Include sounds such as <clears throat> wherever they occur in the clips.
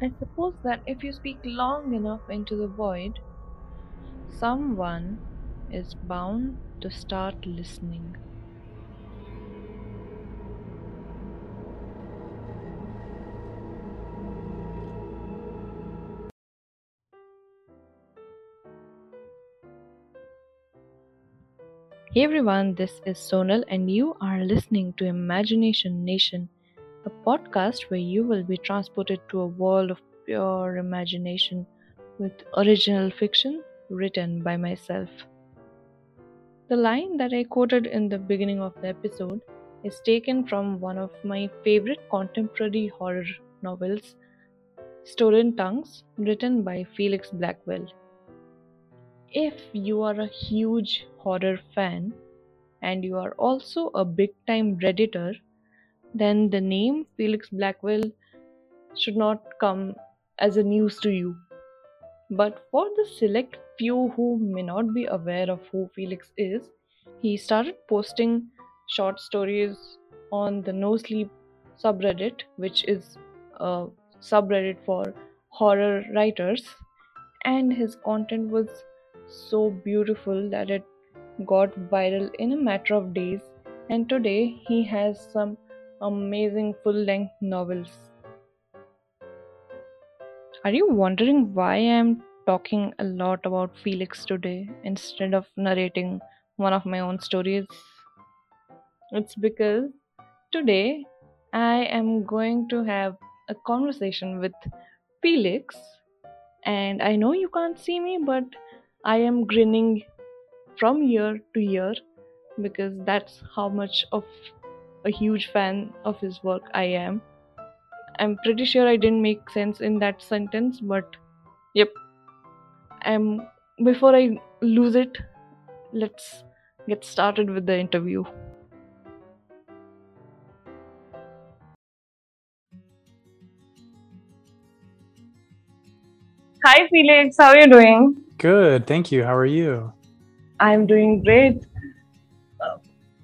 I suppose that if you speak long enough into the void, someone is bound to start listening. Hey everyone, this is Sonal, and you are listening to Imagination Nation, podcast where you will be transported to a world of pure imagination with original fiction written by myself. The line that I quoted in the beginning of the episode is taken from one of my favorite contemporary horror novels, Stolen Tongues, written by Felix Blackwell. If you are a huge horror fan and you are also a big time Redditor, then the name Felix Blackwell should not come as a news to you. But for the select few who may not be aware of who Felix is, he started posting short stories on the No Sleep subreddit, which is a subreddit for horror writers, and his content was so beautiful that it got viral in a matter of days, and today he has some amazing full length novels. Are you wondering why I am talking a lot about Felix today instead of narrating one of my own stories? It's because today I am going to have a conversation with Felix, and I know you can't see me, but I am grinning from ear to ear because that's how much of a huge fan of his work I am. I'm pretty sure I didn't make sense in that sentence, but yep. I'm before I lose it, let's get started with the interview. Hi Felix, how are you doing? Good, thank you. How are you? I'm doing great.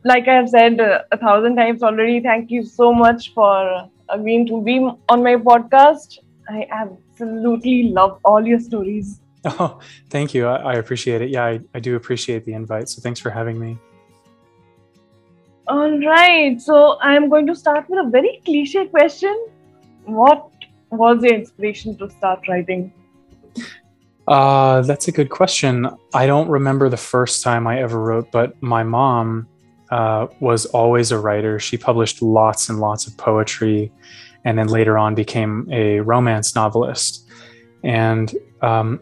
Uh, like I have said uh, a thousand times already, thank you so much for agreeing to be on my podcast. I absolutely love all your stories. <laughs> Oh, thank you. I, I appreciate it. Yeah, I, I do appreciate the invite. So thanks for having me. All right. So I'm going to start with a very cliche question. What was your inspiration to start writing? Uh, that's a good question. I don't remember the first time I ever wrote, but my mom uh, was always a writer. She published lots and lots of poetry, and then later on became a romance novelist. And um,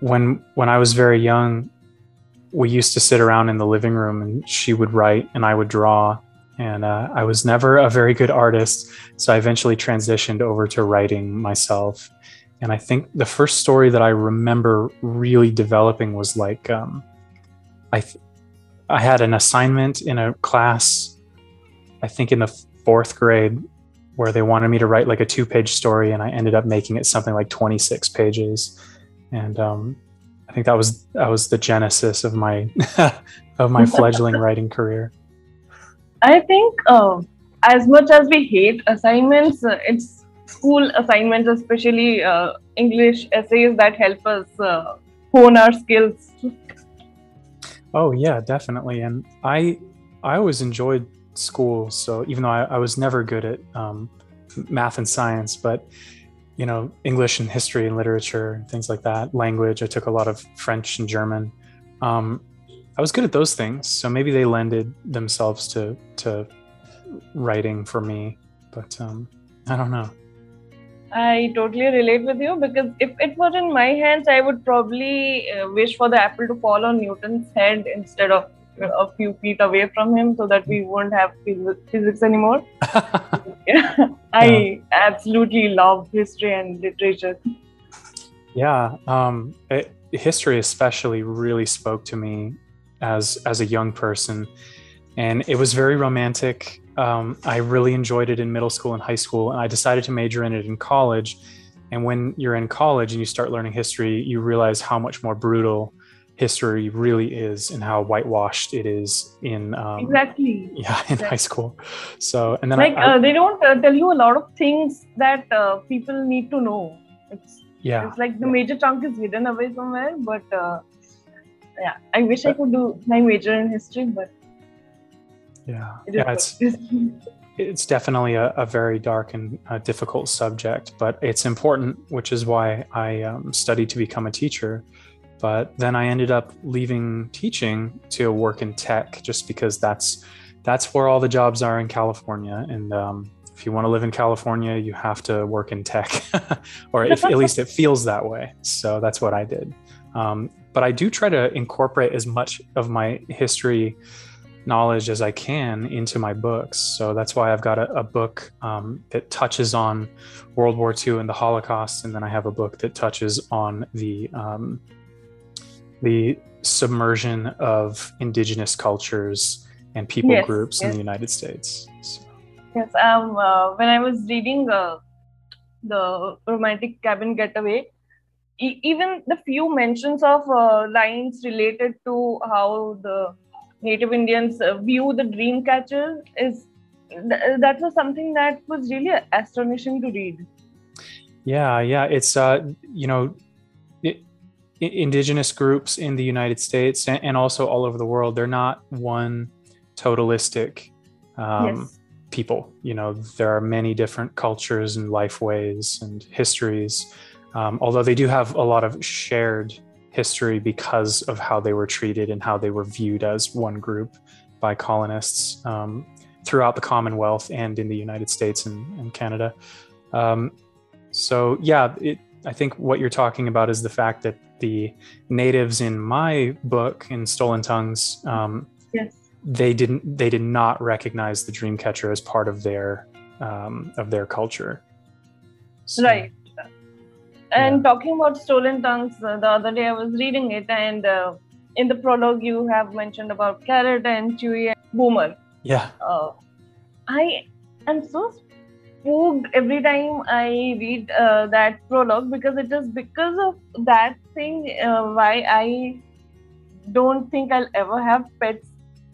when when I was very young, we used to sit around in the living room, and she would write, and I would draw. And uh, I was never a very good artist, so I eventually transitioned over to writing myself and I think the first story that I remember really developing was like um, I th- I had an assignment in a class, I think in the fourth grade, where they wanted me to write like a two page story, and I ended up making it something like twenty six pages, and um, I think that was that was the genesis of my <laughs> of my fledgling <laughs> writing career. I think uh, as much as we hate assignments, uh, it's school assignments, especially uh, English essays that help us uh, hone our skills. Oh yeah, definitely. And I I always enjoyed school. So even though I, I was never good at um, math and science, but you know English and history and literature and things like that, language. I took a lot of French and German. Um, I was good at those things, so maybe they lended themselves to to writing for me. But um, I don't know. I totally relate with you because if it were in my hands, I would probably uh, wish for the apple to fall on Newton's head instead of a few feet away from him so that we won't have physics anymore. <laughs> yeah, I yeah. absolutely love history and literature. Yeah, um, it, history especially really spoke to me as as a young person, and it was very romantic um, I really enjoyed it in middle school and high school, and I decided to major in it in college. And when you're in college and you start learning history, you realize how much more brutal history really is and how whitewashed it is in um, exactly yeah in Exactly. high school. So and then like I, I- uh, they don't uh, tell you a lot of things that uh, people need to know it's yeah it's like the major chunk is hidden away somewhere but uh, yeah i wish i could do my major in history but yeah yeah it's <laughs> it's definitely a, a very dark and uh, difficult subject, but it's important, which is why I um, studied to become a teacher. But then I ended up leaving teaching to work in tech, just because that's that's where all the jobs are in California. And um, if you want to live in California, you have to work in tech, <laughs> or if, at least it feels that way. So that's what I did. Um, but I do try to incorporate as much of my history knowledge as I can into my books. So that's why I've got a, a book um, that touches on World War II and the Holocaust, and then I have a book that touches on the um, the submersion of indigenous cultures and people Yes, groups in the United States. So, yes um uh, when i was reading uh, the romantic cabin getaway e- even the few mentions of uh, lines related to how the native indians uh, view the dream catchers is th- that was something that was really astonishing to read yeah, yeah, it's uh, you know. i- i- indigenous groups in the United States and, and also all over the world, they're not one totalistic um, yes people. You know, there are many different cultures and life ways and histories. Um, although they do have a lot of shared history because of how they were treated and how they were viewed as one group by colonists um, throughout the Commonwealth and in the United States and, and Canada. Um, so, yeah, it, I think what you're talking about is the fact that the natives in my book, in Stolen Tongues, um, yes. they didn't they did not recognize the Dreamcatcher as part of their um, of their culture. So- right and Yeah. talking about stolen tongues uh, the other day i was reading it and uh, in the prologue you have mentioned about carrot and chewy and boomer. Yeah. Uh, i am so spooked every time i read uh, that prologue because it is because of that thing uh, why i don't think i'll ever have pets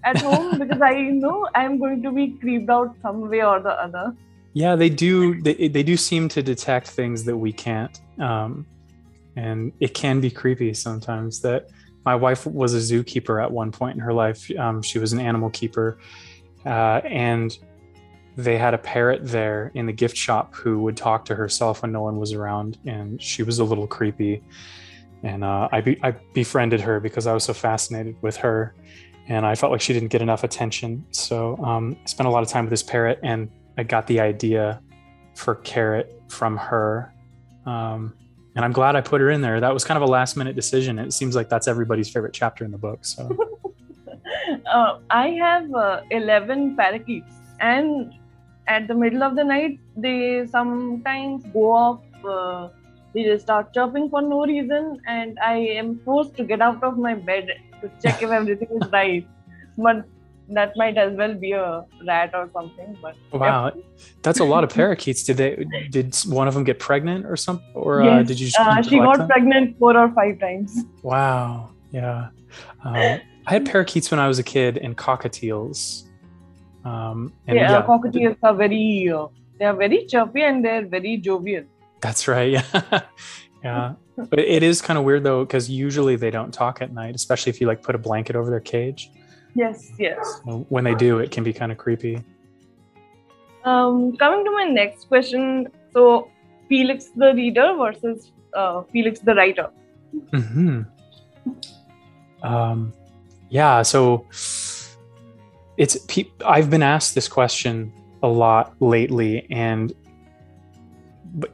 at home <laughs> because i know i'm going to be creeped out some way or the other yeah they do they, they do seem to detect things that we can't um, and it can be creepy sometimes that my wife was a zookeeper at one point in her life. Um, she was an animal keeper uh, and they had a parrot there in the gift shop who would talk to herself when no one was around and she was a little creepy. And uh, I, be- I befriended her because i was so fascinated with her and i felt like she didn't get enough attention. So um, i spent a lot of time with this parrot and i got the idea for carrot from her um, and i'm glad i put her in there that was kind of a last minute decision it seems like that's everybody's favorite chapter in the book so <laughs> uh, I have uh, 11 parakeets, and at the middle of the night, they sometimes go off. Uh, they just start chirping for no reason, and I am forced to get out of my bed to check if everything is <laughs> right. But that might as well be a rat or something. But wow that's a lot of parakeets did they did one of them get pregnant or something or uh, did you just uh, she got them? pregnant four or five times. wow yeah um, i had parakeets when i was a kid and cockatiels um, and yeah, yeah, cockatiels are very. Uh, they are very chirpy and they're very jovial. That's right. Yeah. <laughs> yeah. But it is kind of weird though, because usually they don't talk at night, especially if you like put a blanket over their cage. Yes, yes. When they do, it can be kind of creepy. Um, coming to my next question, so Felix the reader versus uh, Felix the writer. hmm Um, yeah. So it's, pe- I've been asked this question a lot lately. And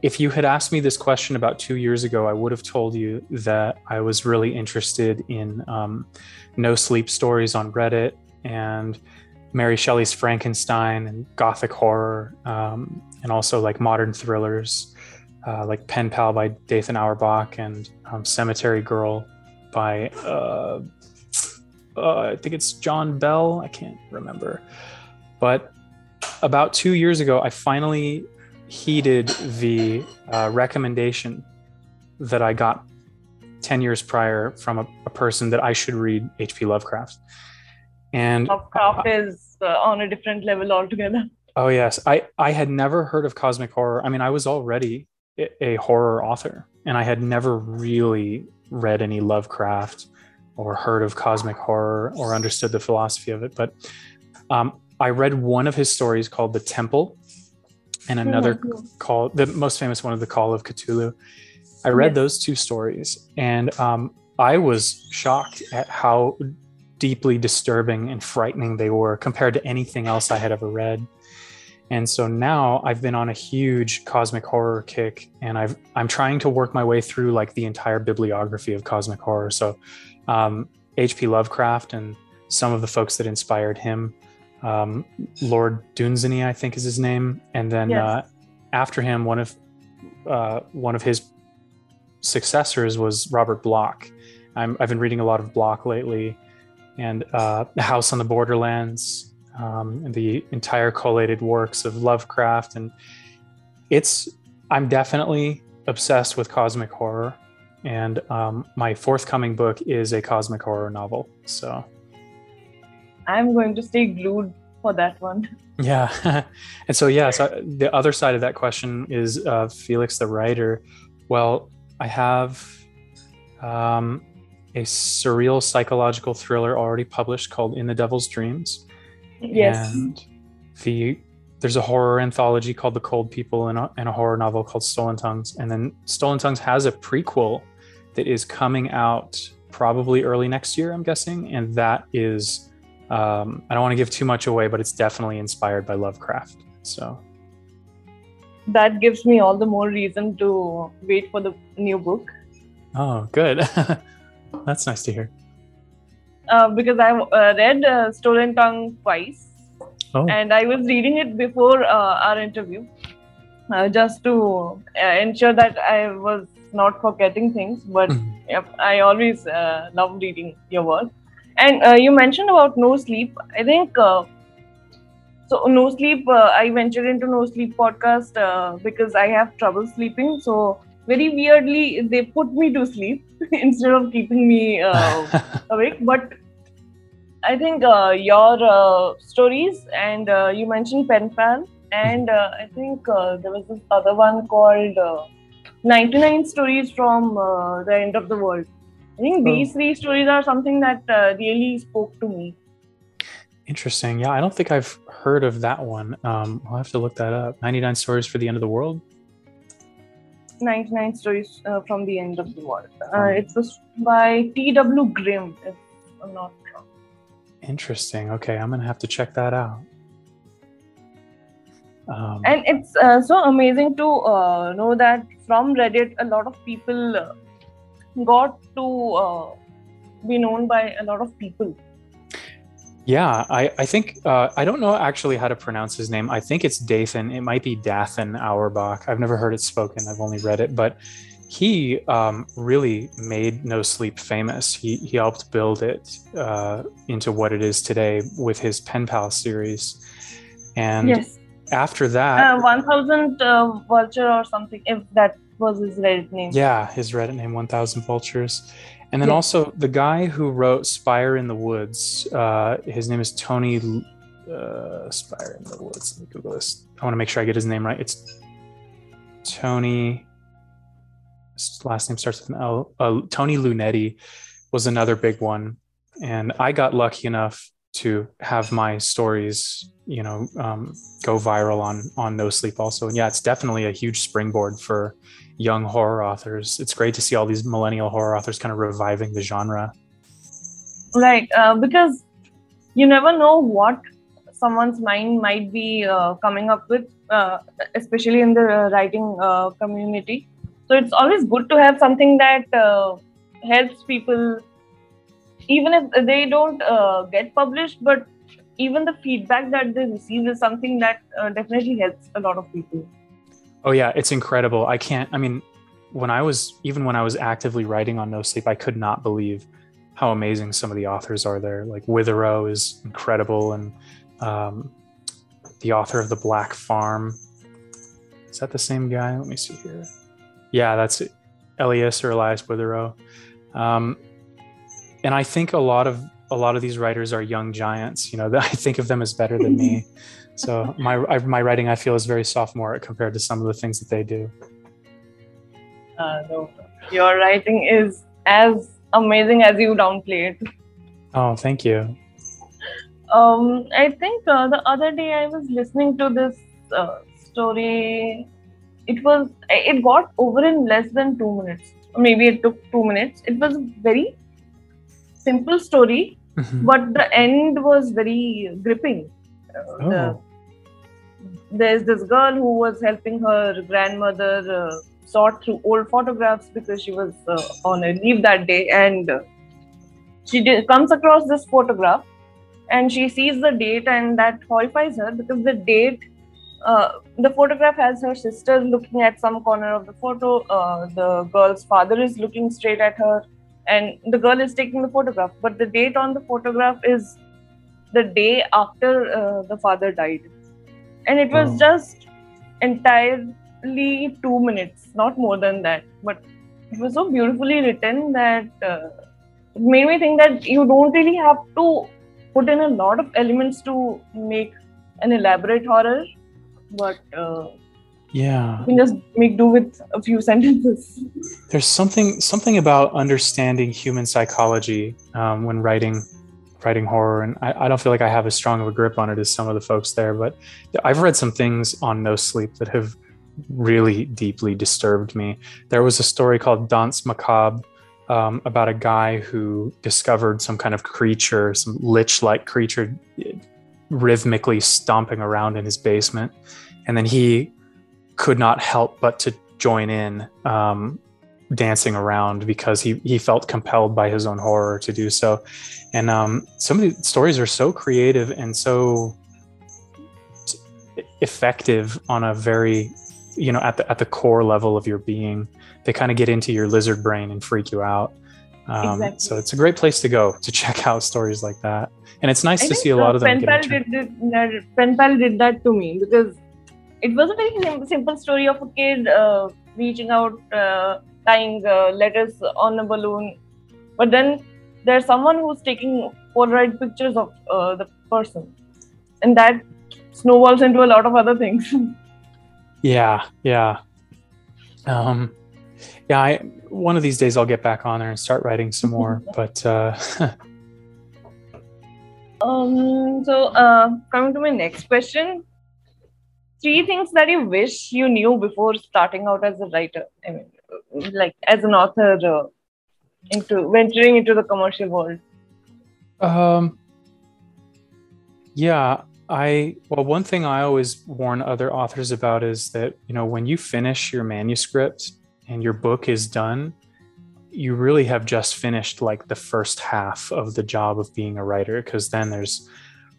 if you had asked me this question about two years ago, I would have told you that I was really interested in um, no sleep stories on Reddit and Mary Shelley's Frankenstein and gothic horror, um, and also like modern thrillers uh, like Pen Pal by Dathan Auerbach and um, Cemetery Girl by uh, uh, I think it's John Bell. I can't remember, but about two years ago, I finally heeded the uh, recommendation that I got 10 years prior from a, a person that I should read H.P. Lovecraft. And Lovecraft is uh, on a different level altogether. Oh yes, I I had never heard of cosmic horror. I mean, I was already a, a horror author, and I had never really read any Lovecraft or heard of cosmic horror or understood the philosophy of it. But um, I read one of his stories called The Temple, and another called the most famous one of the Call of Cthulhu. I read Yes. those two stories, and um, I was shocked at how deeply disturbing and frightening they were compared to anything else I had ever read. And so now I've been on a huge cosmic horror kick, and I've I'm trying to work my way through like the entire bibliography of cosmic horror. So um, H.P. Lovecraft and some of the folks that inspired him, um, Lord Dunsany, I think is his name, and then Yes. uh, after him, one of uh, one of his successors was Robert Bloch. I'm, I've been reading a lot of Bloch lately, and uh, The House on the Borderlands, um, and the entire collated works of Lovecraft, and it's I'm definitely obsessed with cosmic horror, and um, my forthcoming book is a cosmic horror novel. So I'm going to stay glued for that one. yeah, <laughs> and so yeah, so the other side of that question is uh, Felix the writer. Well, I have um, a surreal psychological thriller already published called In the Devil's Dreams. Yes. And the there's a horror anthology called The Cold People and a, and a horror novel called Stolen Tongues. And then Stolen Tongues has a prequel that is coming out probably early next year, I'm guessing. And that is, um, I don't want to give too much away, but it's definitely inspired by Lovecraft. So, that gives me all the more reason to wait for the new book oh, good. <laughs> That's nice to hear. uh, because I uh, read uh, Stolen Tongue twice Oh, and I was reading it before uh, our interview uh, just to uh, ensure that I was not forgetting things. But Mhm. yep, I always uh, love reading your work. And uh, you mentioned about no sleep. I think uh, so. No sleep. Uh, I ventured into no sleep podcast uh, because I have trouble sleeping. So very weirdly, they put me to sleep <laughs> instead of keeping me uh, <laughs> awake. But I think uh, your uh, stories and uh, you mentioned pen pal, and uh, I think uh, there was this other one called uh, 99 Stories from uh, the End of the World. I think Oh. these three stories are something that uh, really spoke to me. Interesting. Yeah, I don't think I've heard of that one. Um, I'll have to look that up. 99 Stories for the End of the World. 99 Stories uh, from the End of the World. Uh, Um, it was by T.W. Grimm, if I'm not wrong. Interesting. Okay, I'm gonna have to check that out. Um, and it's uh, so amazing to uh, know that from reddit a lot of people uh, got to uh, be known by a lot of people yeah, I, I think uh, I don't know actually how to pronounce his name. I think it's Dathan. It might be Dathan Auerbach. I've never heard it spoken. I've only read it, but he um, really made No Sleep famous. He he helped build it uh, into what it is today with his Pen Pal series. And yes after that, uh, 1000 uh, vulture or something if that was his reddit name Yeah, his Reddit name 1000 Vultures. And then Yeah. also the guy who wrote Spire in the Woods, uh, his name is Tony uh, Spire in the Woods. Let me Google this. I want to make sure I get his name right. It's Tony. His last name starts with an L. Uh, Tony Lunetti was another big one. And I got lucky enough to have my stories, you know, um, go viral on on No Sleep also. And yeah, it's definitely a huge springboard for young horror authors. It's great to see all these millennial horror authors kind of reviving the genre. right uh, because you never know what someone's mind might be uh, coming up with uh, especially in the writing uh, community so it's always good to have something that uh, helps people even if they don't uh, get published but even the feedback that they receive is something that uh, definitely helps a lot of people Oh yeah, it's incredible. I can't. I mean, when I was even when I was actively writing on No Sleep, I could not believe how amazing some of the authors are there. Like Witherow is incredible, and um, the author of The Black Farm is that the same guy? Let me see here. Yeah, that's. Elias or Elias Witherow. Um, and I think a lot of a lot of these writers are young giants. You know, I think of them as better than me. <laughs> so my I, my writing, I feel, is very sophomoric compared to some of the things that they do. Uh, no, your writing is as amazing as you downplay it. Oh, thank you. Um, I think uh, the other day I was listening to this uh, story. It was it got over in less than two minutes. Maybe it took two minutes. It was very simple story, Mhm. but the end was very gripping. Uh, Oh. the- there's this girl who was helping her grandmother uh, sort through old photographs because she was uh, on a leave that day, and uh, she did, comes across this photograph, and she sees the date, and that horrifies her because the date. Uh, the photograph has her sister looking at some corner of the photo. Uh, the girl's father is looking straight at her, and the girl is taking the photograph. But the date on the photograph is the day after uh, the father died and it was Oh. just entirely two minutes not more than that but it was so beautifully written that uh, it made me think that you don't really have to put in a lot of elements to make an elaborate horror but uh, Yeah. you can just make do with a few sentences there's something something about understanding human psychology um, when writing writing horror and I, I don't feel like i have as strong of a grip on it as some of the folks there but i've read some things on no sleep that have really deeply disturbed me there was a story called dance macabre um, about a guy who discovered some kind of creature some lich-like creature rhythmically stomping around in his basement and then he could not help but to join in um, dancing around because he he felt compelled by his own horror to do so. And um, some of the stories are so creative and so effective on a very you know at the at the core level of your being. They kind of get into your lizard brain and freak you out. Um, Exactly. so it's a great place to go to check out stories like that. And it's nice I to see a lot of them Pen get Pal into- did, did, Pen did that to me because it was a very sim- simple story of a kid uh, reaching out, uh, tying uh, letters on a balloon. But then there's someone who's taking Polaroid pictures of uh, the person. And that snowballs into a lot of other things. <laughs> Yeah, yeah. Um yeah, I one of these days I'll get back on there and start writing some more. <laughs> but uh <laughs> um, so, uh, coming to my next question three things that you wish you knew before starting out as a writer. I mean, like as an author, uh, into venturing into the commercial world. um yeah, I well one thing I always warn other authors about is that, you know, when you finish your manuscript and your book is done, you really have just finished like the first half of the job of being a writer because then there's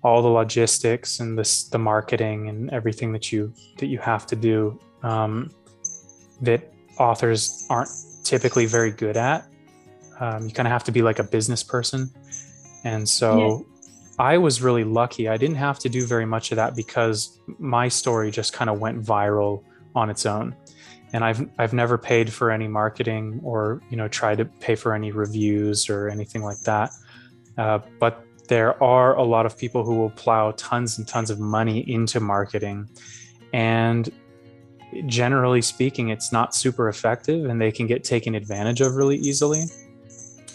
all the logistics and this the marketing and everything that you that you have to do um, that authors aren't typically very good at. Um, you kind of have to be like a business person. And so i was really lucky. I didn't have to do very much of that because my story just kind of went viral on its own. And I've I've never paid for any marketing or you know tried to pay for any reviews or anything like that. Uh, but there are a lot of people who will plow tons and tons of money into marketing, and generally speaking, it's not super effective, and they can get taken advantage of really easily.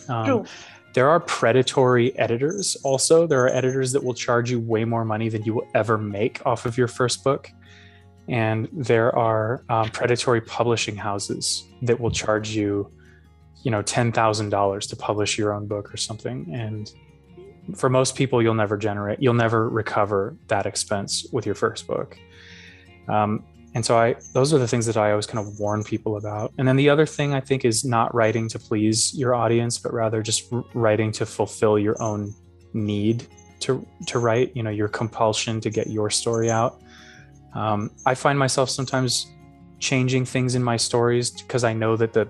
Um, True. There are predatory editors. Also, there are editors that will charge you way more money than you will ever make off of your first book and there are um, predatory publishing houses that will charge you you know $10000 to publish your own book or something and for most people you'll never generate you'll never recover that expense with your first book. Um, and so i those are the things that i always kind of warn people about. And then the other thing i think is not writing to please your audience but rather just writing to fulfill your own need to to write you know your compulsion to get your story out. Um, I find myself sometimes changing things in my stories because I know that the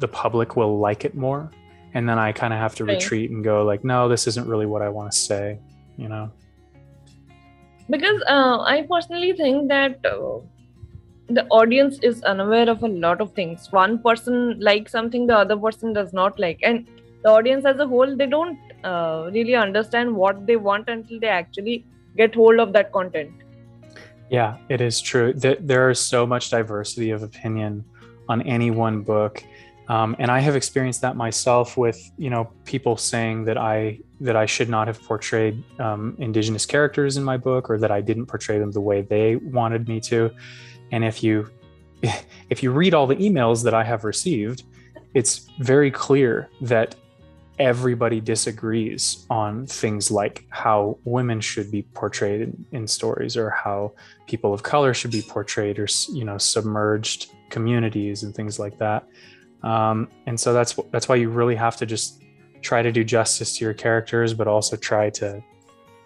the public will like it more, and then I kind of have to Right. retreat and go like, no, this isn't really what I want to say, you know. Because uh, I personally think that uh, the audience is unaware of a lot of things. One person likes something the other person does not like. And the audience as a whole they don't uh, really understand what they want until they actually get hold of that content. Yeah it is true. There is so much diversity of opinion on any one book um, and i have experienced that myself with you know people saying that i that i should not have portrayed um, indigenous characters in my book or that i didn't portray them the way they wanted me to. And if you <laughs> if you read all the emails that i have received it's very clear that everybody disagrees on things like how women should be portrayed in, in, stories or how people of color should be portrayed or you know submerged communities and things like that um, and so that's that's why you really have to just try to do justice to your characters but also try to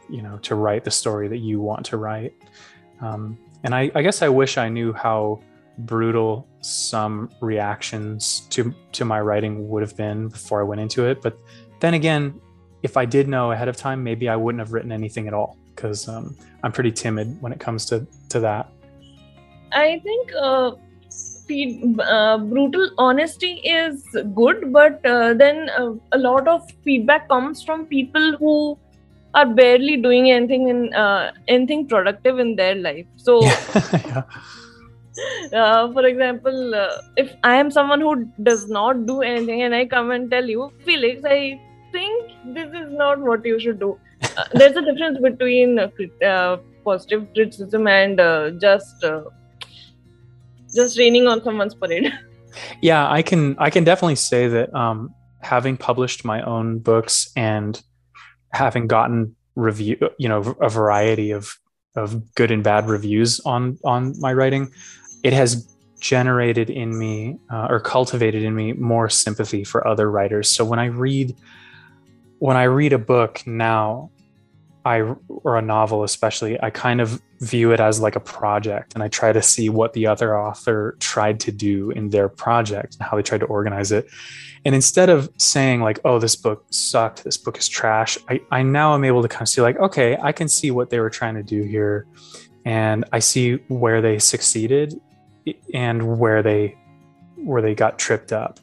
you know to write the story that you want to write um, and I, I guess i wish i knew how brutal some reactions to to my writing would have been before I went into it. But then again, if I did know ahead of time, maybe I wouldn't have written anything at all because um, I'm pretty timid when it comes to to that. I think uh, uh, brutal honesty is good, but uh, then uh, a lot of feedback comes from people who are barely doing anything in uh, anything productive in their life. So. <laughs> yeah <laughs> uh, for example, uh, if I am someone who does not do anything and I come and tell you, Felix, I think this is not what you should do. Uh, there's a difference between uh, uh, positive criticism and uh, just just raining on someone's parade. <laughs> yeah, I can I can definitely say that um, having published my own books and having gotten review, you know, a variety of of good and bad reviews on on my writing it has generated in me uh, or cultivated in me more sympathy for other writers so when i read when i read a book now i or a novel especially i kind of view it as like a project and i try to see what the other author tried to do in their project and how they tried to organize it. And instead of saying like oh this book sucked this book is trash i, I now am able to kind of see like okay i can see what they were trying to do here and i see where they succeeded and where they where they got tripped up.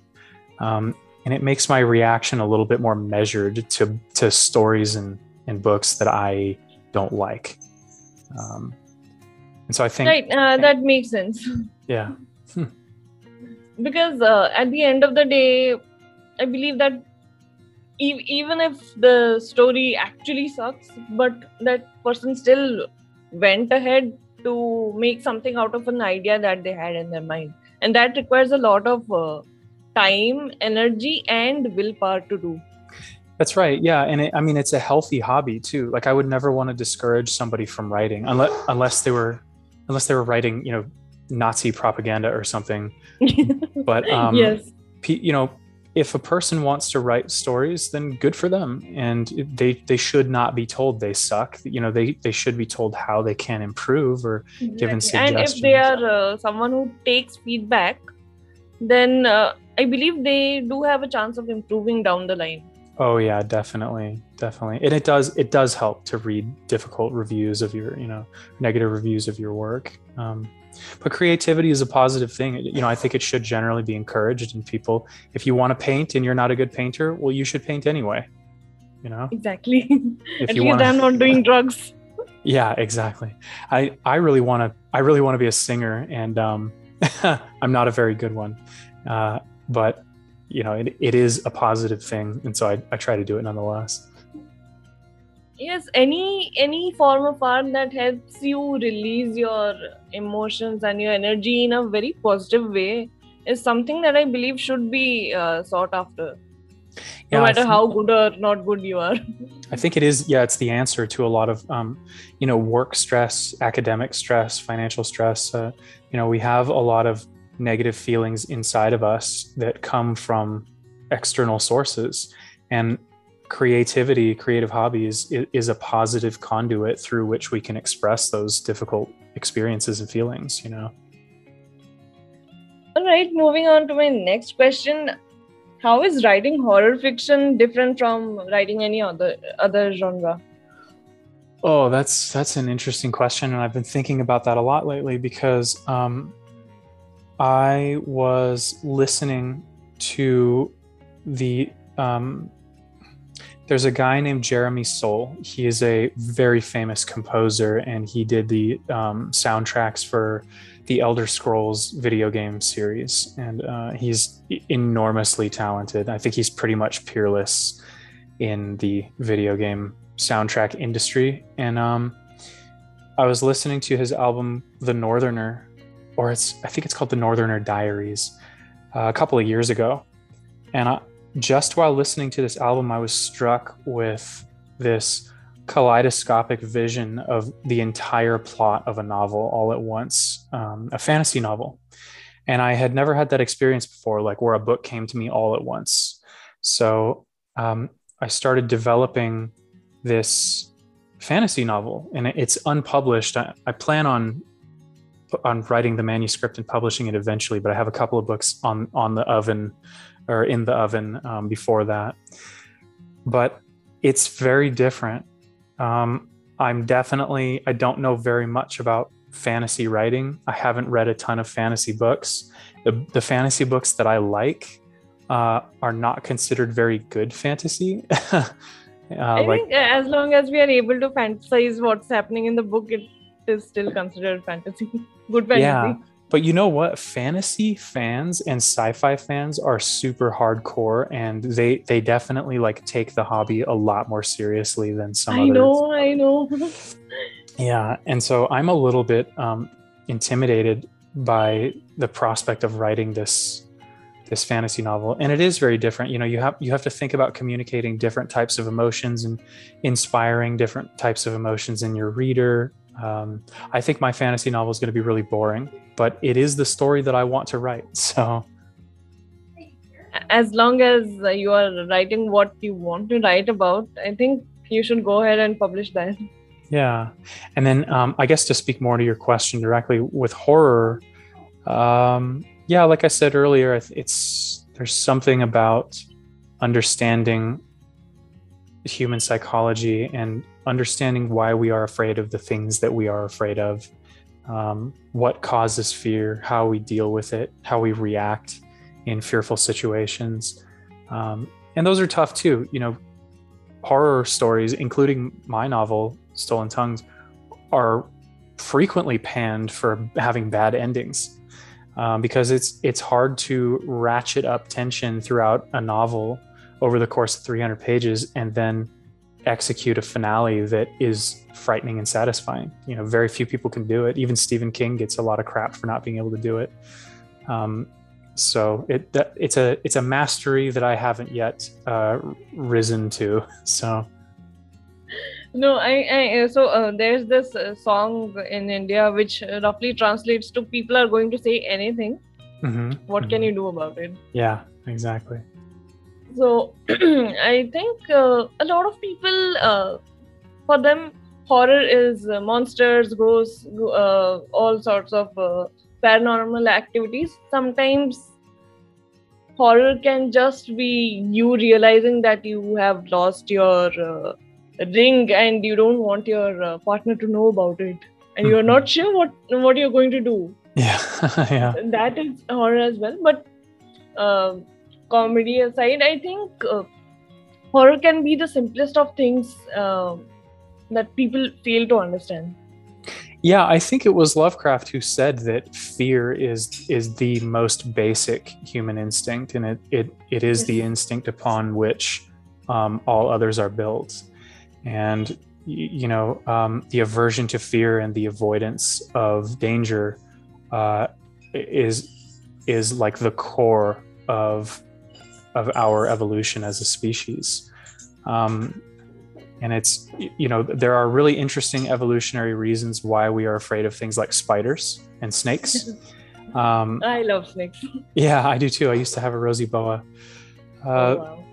Um, and it makes my reaction a little bit more measured to to stories and, and books that i don't like. Um, and so i think right uh, that makes sense. Yeah. Hmm. because uh, at the end of the day i believe that e- even if the story actually sucks but that person still went ahead to make something out of an idea that they had in their mind. And that requires a lot of uh, time energy and willpower to do that's right yeah and it, i mean it's a healthy hobby too like i would never want to discourage somebody from writing unless unless they were unless they were writing you know nazi propaganda or something. <laughs> But um yes. you know if a person wants to write stories then good for them and they they should not be told they suck you know they they should be told how they can improve or given suggestions and if they are uh, someone who takes feedback then uh, i believe they do have a chance of improving down the line oh yeah definitely definitely. And it does it does help to read difficult reviews of your you know negative reviews of your work um, but creativity is a positive thing. You know i think it should generally be encouraged in people. If you want to paint and you're not a good painter well you should paint anyway you know? Exactly. <laughs> If at least wanna... i'm not doing <laughs> drugs. Yeah exactly. I i really want to i really want to be a singer and um <laughs> i'm not a very good one uh but you know it, it is a positive thing. And so I, I try to do it nonetheless. Yes any any form of art that helps you release your emotions and your energy in a very positive way is something that i believe should be uh, sought after. No matter think, how good or not good you are. <laughs> I think it is yeah it's the answer to a lot of um, you know work stress academic stress financial stress. Uh, you know we have a lot of negative feelings inside of us that come from external sources and creativity, creative hobbies is a positive conduit through which we can express those difficult experiences and feelings, you know. All right, moving on to my next question. How is writing horror fiction different from writing any other other genre? Oh, that's that's an interesting question, and I've been thinking about that a lot lately because um, I was listening to the um, there's a guy named Jeremy Soule. He is a very famous composer, and he did the um, soundtracks for the Elder Scrolls video game series. And uh, he's enormously talented. I think he's pretty much peerless in the video game soundtrack industry. And um, I was listening to his album, The Northerner, or it's I think it's called The Northerner Diaries, uh, a couple of years ago. And I, just while listening to this album, I was struck with this kaleidoscopic vision of the entire plot of a novel all at once, um, a fantasy novel. And I had never had that experience before, like where a book came to me all at once. So um, I started developing this fantasy novel, and it's unpublished. I, I plan on on writing the manuscript and publishing it eventually, but I have a couple of books on on the oven or in the oven um, before that. But it's very different. Um, I'm definitely, I don't know very much about fantasy writing. I haven't read a ton of fantasy books. The, the fantasy books that I like uh, are not considered very good fantasy. <laughs> uh, I like, think as long as we are able to fantasize what's happening in the book, it is still considered fantasy. <laughs> good fantasy. Yeah but you know what? Fantasy fans and sci-fi fans are super hardcore, and they they definitely like take the hobby a lot more seriously than some. I others. know, I know. <laughs> yeah, and so I'm a little bit um, intimidated by the prospect of writing this this fantasy novel and it is very different you know you have you have to think about communicating different types of emotions and inspiring different types of emotions in your reader um, I think my fantasy novel is going to be really boring, but it is the story that I want to write. <laughs> So, as long as you are writing what you want to write about, I think you should go ahead and publish that. Yeah. And then um, I guess to speak more to your question directly with horror, um, yeah, like I said earlier, it's there's something about understanding human psychology and understanding why we are afraid of the things that we are afraid of, um, what causes fear, how we deal with it, how we react in fearful situations. Um, and those are tough too. You know, horror stories, including my novel, Stolen Tongues, are frequently panned for having bad endings. Um, because it's it's hard to ratchet up tension throughout a novel over the course of 300 pages and then execute a finale that is frightening and satisfying. You know, very few people can do it. Even Stephen King gets a lot of crap for not being able to do it. Um, so it that, it's a it's a mastery that I haven't yet uh, risen to. <laughs> So. No, I, I so uh, there's this uh, song in India which roughly translates to "People are going to say anything. Mm-hmm. What mm-hmm. can you do about it?" Yeah, exactly. So <clears throat> I think uh, a lot of people, uh, for them, horror is uh, monsters, ghosts, uh, all sorts of uh, paranormal activities. Sometimes horror can just be you realizing that you have lost your uh, ring and you don't want your partner to know about it, and you're not mm-hmm. sure what what you're going to do. Yeah, <laughs> yeah. That is horror as well, but comedy aside, I think uh, horror can be the simplest of things uh, that people fail to understand. Yeah, I think it was Lovecraft who said that fear is is the most basic human instinct, and it it, it is yes. the instinct upon which um, all others are built. And you know, um, the aversion to fear and the avoidance of danger uh, is is like the core of of our evolution as a species. Um, and it's, you know, there are really interesting evolutionary reasons why we are afraid of things like spiders and snakes. <laughs> Um, I love snakes. Yeah, I do too. I used to have a rosy boa. Uh, oh, wow.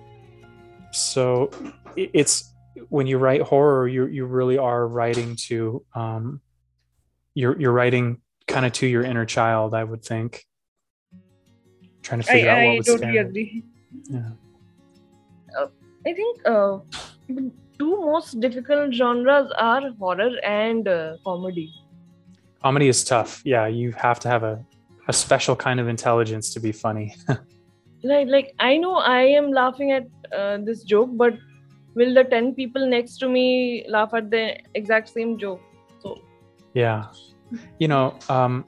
So it's when you write horror, you you really are writing to um, you're you're writing kind of to your inner child. I would think. Trying to figure I, out what I was totally agree. Yeah. Uh, I think uh, the two most difficult genres are horror and uh, comedy. Comedy is tough. Yeah, you have to have a a special kind of intelligence to be funny. <laughs> Right, like I know I am laughing at uh, this joke, but will the 10 people next to me laugh at the exact same joke? So, yeah. You know, um,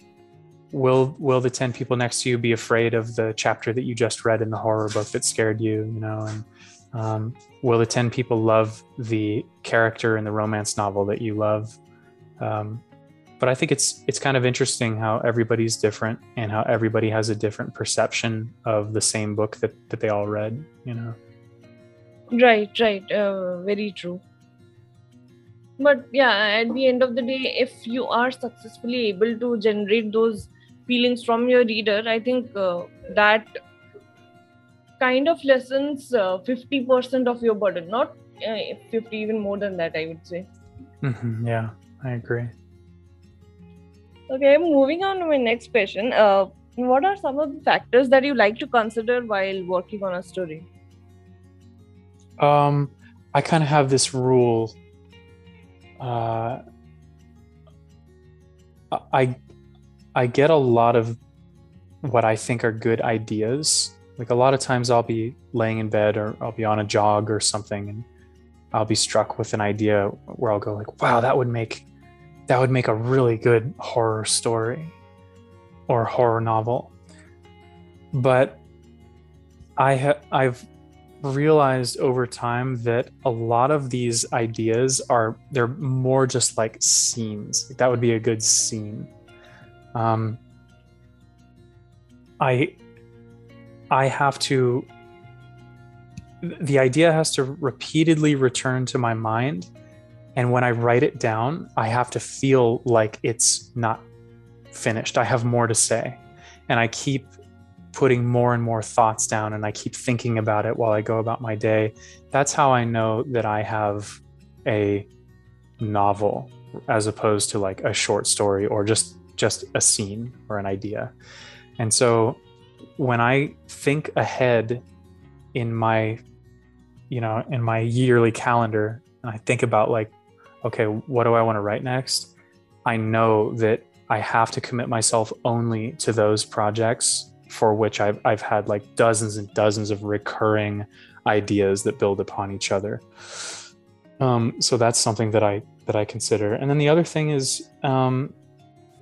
will will the 10 people next to you be afraid of the chapter that you just read in the horror book that scared you, you know, and um, will the 10 people love the character in the romance novel that you love? Um, but I think it's it's kind of interesting how everybody's different and how everybody has a different perception of the same book that that they all read. You know. right, right, uh, very true. But yeah, at the end of the day, if you are successfully able to generate those feelings from your reader, I think uh, that kind of lessens uh, 50% of your burden, not uh, 50, even more than that, I would say. hmm Yeah, I agree. Okay, moving on to my next question. Uh, what are some of the factors that you like to consider while working on a story? Um, I kind of have this rule. Uh, I I get a lot of what I think are good ideas. Like a lot of times, I'll be laying in bed or I'll be on a jog or something, and I'll be struck with an idea where I'll go like, "Wow, that would make that would make a really good horror story or horror novel." But I ha- I've realized over time that a lot of these ideas are they're more just like scenes. Like that would be a good scene. Um, I I have to the idea has to repeatedly return to my mind and when I write it down, I have to feel like it's not finished. I have more to say. And I keep putting more and more thoughts down and I keep thinking about it while I go about my day. That's how I know that I have a novel as opposed to like a short story or just just a scene or an idea. And so when I think ahead in my you know, in my yearly calendar and I think about like okay, what do I want to write next? I know that I have to commit myself only to those projects for which I've, I've had like dozens and dozens of recurring ideas that build upon each other. Um, so that's something that I that I consider. And then the other thing is, um,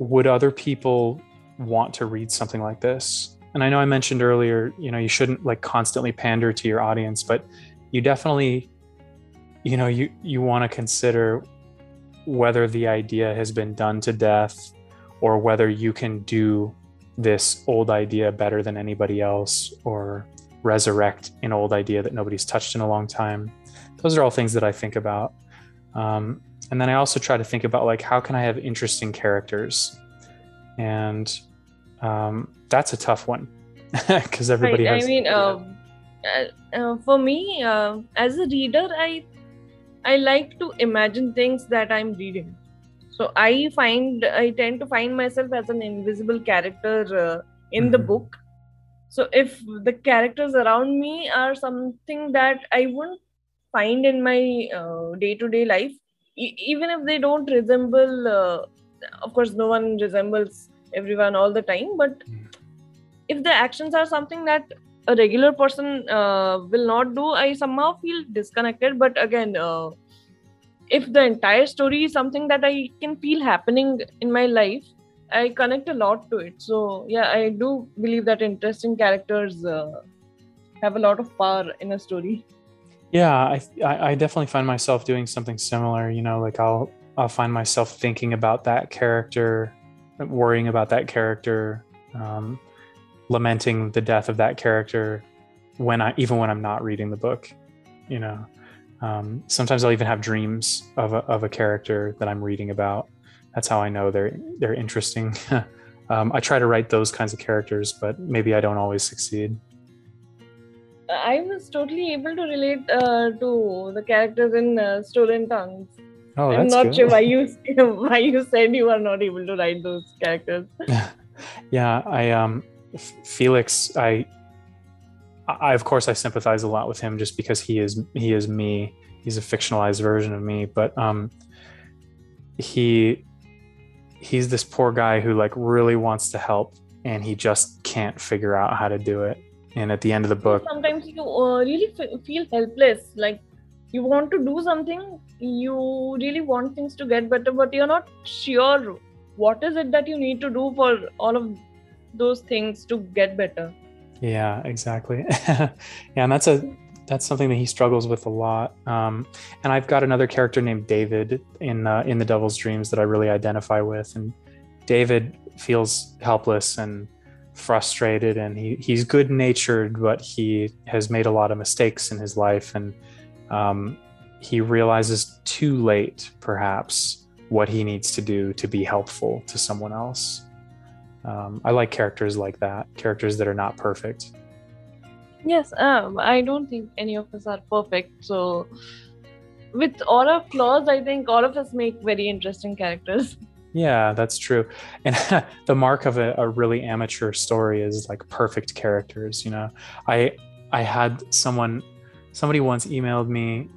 would other people want to read something like this? And I know I mentioned earlier, you know, you shouldn't like constantly pander to your audience, but you definitely, you know, you you want to consider whether the idea has been done to death or whether you can do this old idea better than anybody else or resurrect an old idea that nobody's touched in a long time those are all things that i think about um, and then i also try to think about like how can i have interesting characters and um, that's a tough one <laughs> because everybody Right, has I mean, um, uh, uh, for me, uh, as a reader, I I like to imagine things that I'm reading. So I find I tend to find myself as an invisible character uh, in the Mhm. book. So if the characters around me are something that I wouldn't find in my day to day life, even if they don't resemble, uh, of course, no one resembles everyone all the time, but Mm. if the actions are something that a regular person uh, will not do, I somehow feel disconnected. But again, uh, if the entire story is something that I can feel happening in my life, I connect a lot to it. So yeah, I do believe that interesting characters uh, have a lot of power in a story. Yeah, I, I definitely find myself doing something similar. You know, like I'll I'll find myself thinking about that character, worrying about that character, um, lamenting the death of that character when I even when I'm not reading the book. You know, um, sometimes I'll even have dreams of a, of a character that I'm reading about. That's how I know they're they're interesting. <laughs> um, I try to write those kinds of characters, but maybe I don't always succeed. I was totally able to relate uh, to the characters in uh, Stolen Tongues. Oh, I'm not good. sure why <laughs> you <laughs> why you said you are not able to write those characters. <laughs> yeah i um felix i i of course i sympathize a lot with him just because he is he is me he's a fictionalized version of me but um he he's this poor guy who like really wants to help and he just can't figure out how to do it. And at the end of the book, sometimes you uh, really f- feel helpless. Like you want to do something, you really want things to get better, but you're not sure what is it that you need to do for all of those things to get better. Yeah, exactly. <laughs> yeah, and that's a that's something that he struggles with a lot. Um, and I've got another character named David in uh, in the Devil's Dreams that I really identify with, and David feels helpless and frustrated, and he he's good natured, but he has made a lot of mistakes in his life, and um, he realizes too late, perhaps, what he needs to do to be helpful to someone else. Um, I like characters like that, characters that are not perfect. Yes, um, I don't think any of us are perfect. So, with all our flaws, I think all of us make very interesting characters. <laughs> Yeah, that's true. And <laughs> the mark of a, a, really amateur story is like perfect characters. You know, I I had someone somebody once emailed me.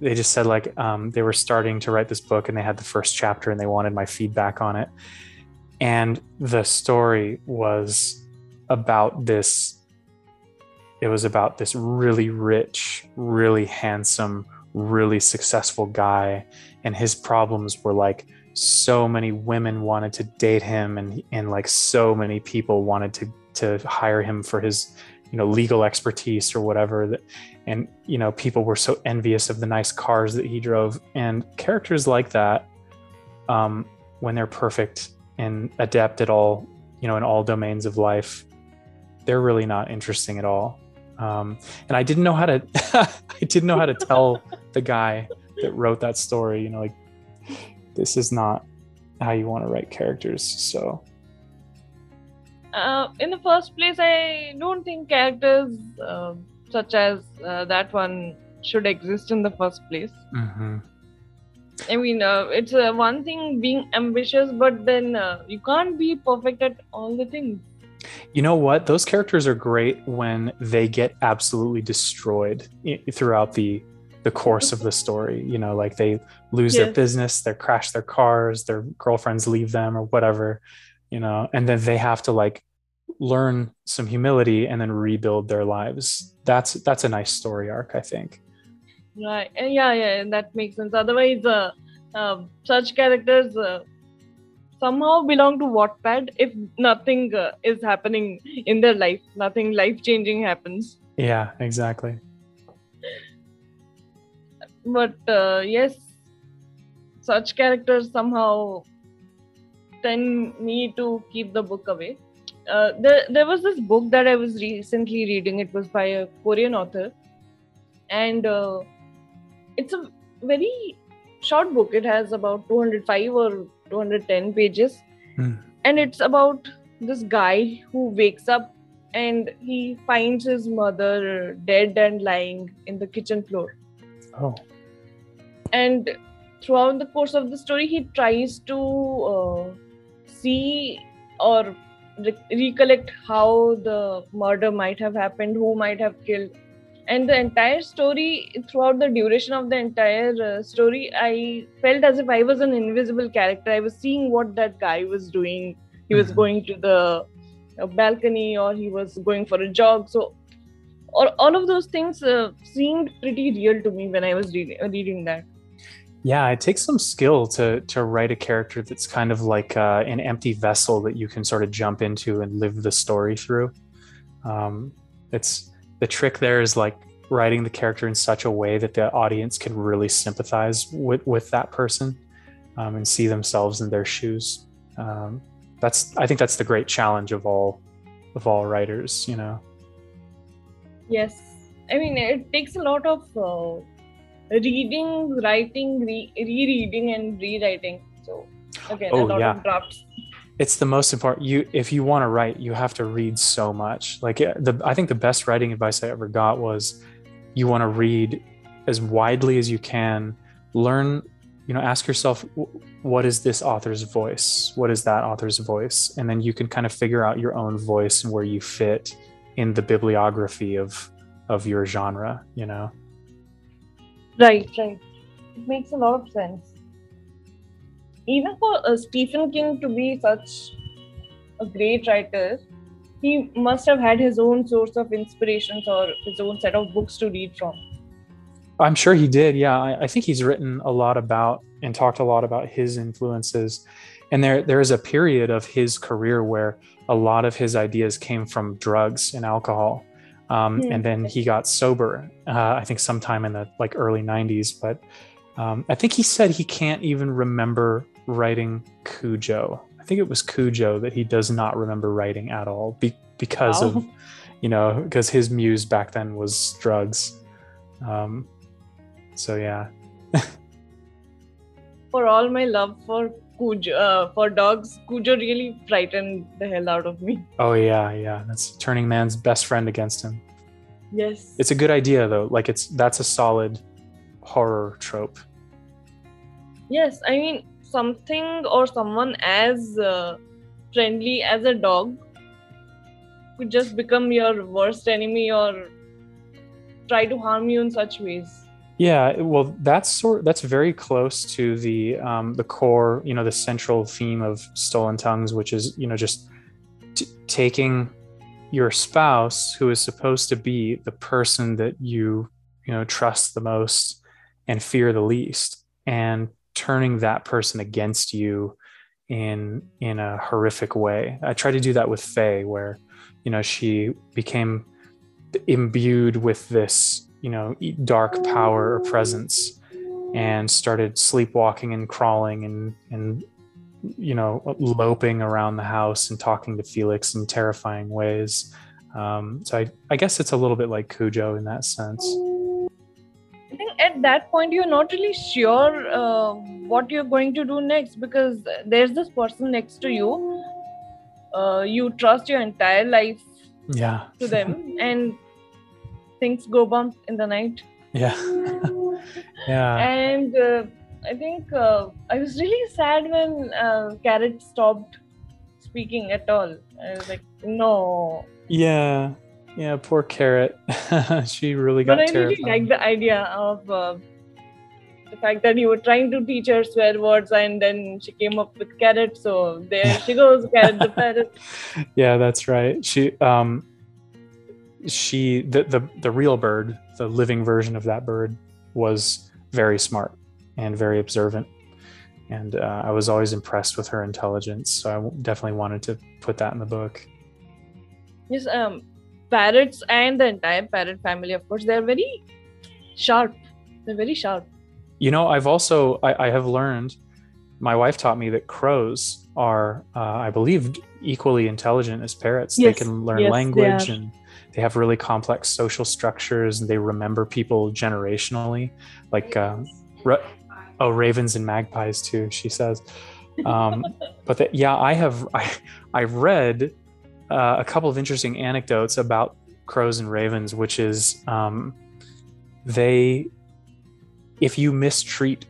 They just said like um, they were starting to write this book and they had the first chapter and they wanted my feedback on it. And the story was about this it was about this really rich, really handsome, really successful guy. And his problems were like so many women wanted to date him and and like so many people wanted to to hire him for his you know legal expertise or whatever that and you know people were so envious of the nice cars that he drove and characters like that um when they're perfect and adept at all you know in all domains of life they're really not interesting at all. Um, and I didn't know how to <laughs> I didn't know how to tell the guy that wrote that story, you know, like this is not how you want to write characters. So uh, in the first place, I don't think characters uh, such as uh, that one should exist in the first place. Mm-hmm. I mean, uh, it's uh, one thing being ambitious, but then uh, you can't be perfect at all the things. You know what? Those characters are great when they get absolutely destroyed throughout the the course of the story. You know, like they lose yes. their business, they crash their cars, their girlfriends leave them or whatever, you know, and then they have to like learn some humility and then rebuild their lives. That's that's a nice story arc, I think. Right. Yeah, yeah, that makes sense. Otherwise, uh, uh, such characters uh, somehow belong to Wattpad if nothing uh, is happening in their life, nothing life changing happens. Yeah, exactly. But uh, yes, such characters somehow tend me to keep the book away. Uh, there, there was this book that I was recently reading. It was by a Korean author, and uh, it's a very short book. It has about 205 or 210 pages mm. and it's about this guy who wakes up and he finds his mother dead and lying in the kitchen floor oh and throughout the course of the story he tries to uh, see or re- recollect how the murder might have happened who might have killed. And the entire story throughout the duration of the entire uh, story i felt as if i was an invisible character. I was seeing what that guy was doing. He was mm-hmm. going to the uh, balcony or he was going for a jog. So all, all of those things uh, seemed pretty real to me when i was reading, reading that yeah it takes some skill to to write a character that's kind of like uh, an empty vessel that you can sort of jump into and live the story through um, it's the trick there is like writing the character in such a way that the audience can really sympathize with with that person um, and see themselves in their shoes. Um, that's I think that's the great challenge of all of all writers. You know. Yes, I mean it takes a lot of uh, reading, writing, re- rereading, and rewriting. So again, oh, a lot yeah. of drafts it's the most important you if you want to write you have to read so much. Like the i think the best writing advice i ever got was you want to read as widely as you can. Learn you know ask yourself what is this author's voice? What is that author's voice? And then you can kind of figure out your own voice and where you fit in the bibliography of of your genre you know right right it makes a lot of sense even for uh, Stephen King to be such a great writer, he must have had his own source of inspirations or his own set of books to read from. I'm sure he did. Yeah, I, I, think he's written a lot about and talked a lot about his influences. And there, there is a period of his career where a lot of his ideas came from drugs and alcohol. Um, mm. And then he got sober. Uh, I think sometime in the like early '90s. But um, I think he said he can't even remember writing Cujo. I think it was Cujo that he does not remember writing at all be- because wow. of, you know, because his muse back then was drugs. Um, so yeah. <laughs> for all my love for Cujo, uh, for dogs, Cujo really frightened the hell out of me. Oh yeah, yeah. That's turning man's best friend against him. Yes. It's a good idea though. Like it's that's a solid horror trope. Yes, I mean something or someone as uh, friendly as a dog could just become your worst enemy or try to harm you in such ways yeah well that's sort that's very close to the um, the core you know the central theme of stolen tongues which is you know just t- taking your spouse who is supposed to be the person that you you know trust the most and fear the least and turning that person against you in in a horrific way. I tried to do that with Faye, where you know she became imbued with this you know dark power or presence and started sleepwalking and crawling and and you know loping around the house and talking to Felix in terrifying ways. Um, so I, I guess it's a little bit like Cujo in that sense. I think at that point you're not really sure uh, what you're going to do next because there's this person next to you. Uh, you trust your entire life yeah. to them <laughs> and things go bump in the night yeah <laughs> yeah and uh, i think uh, i was really sad when uh, carrot stopped speaking at all i was like no yeah yeah, poor Carrot. <laughs> she really got. But I really like the idea of uh, the fact that you were trying to teach her swear words, and then she came up with Carrot. So there she goes, Carrot the <laughs> parrot. Yeah, that's right. She, um, she, the the the real bird, the living version of that bird, was very smart and very observant. And uh, I was always impressed with her intelligence. So I definitely wanted to put that in the book. Yes, um, parrots and the entire parrot family of course they're very sharp they're very sharp you know i've also i, I have learned my wife taught me that crows are uh, i believe equally intelligent as parrots yes. they can learn yes, language and they have really complex social structures and they remember people generationally like um, ra- oh ravens and magpies too she says um, <laughs> but that, yeah i have i i've read uh, a couple of interesting anecdotes about crows and ravens, which is um, they, if you mistreat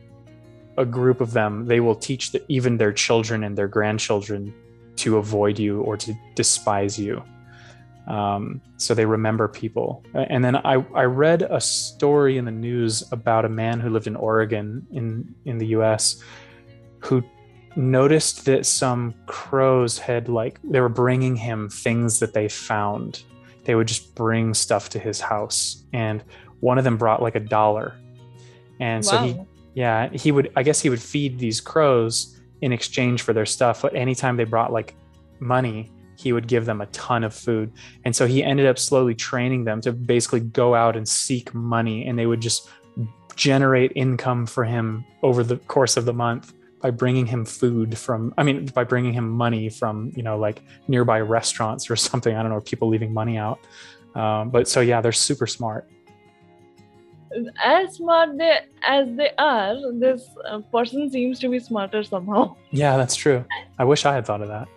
a group of them, they will teach the, even their children and their grandchildren to avoid you or to despise you. Um, so they remember people. And then I, I read a story in the news about a man who lived in Oregon in, in the US who noticed that some crows had like they were bringing him things that they found they would just bring stuff to his house and one of them brought like a dollar and wow. so he yeah he would i guess he would feed these crows in exchange for their stuff but anytime they brought like money he would give them a ton of food. And so he ended up slowly training them to basically go out and seek money and they would just generate income for him over the course of the month by bringing him food from i mean by bringing him money from you know like nearby restaurants or <laughs> something. I don't know people leaving money out. Um, but so yeah they're super smart. As smart they, as they are this uh, person seems to be smarter somehow. Yeah that's true. I wish i had thought of that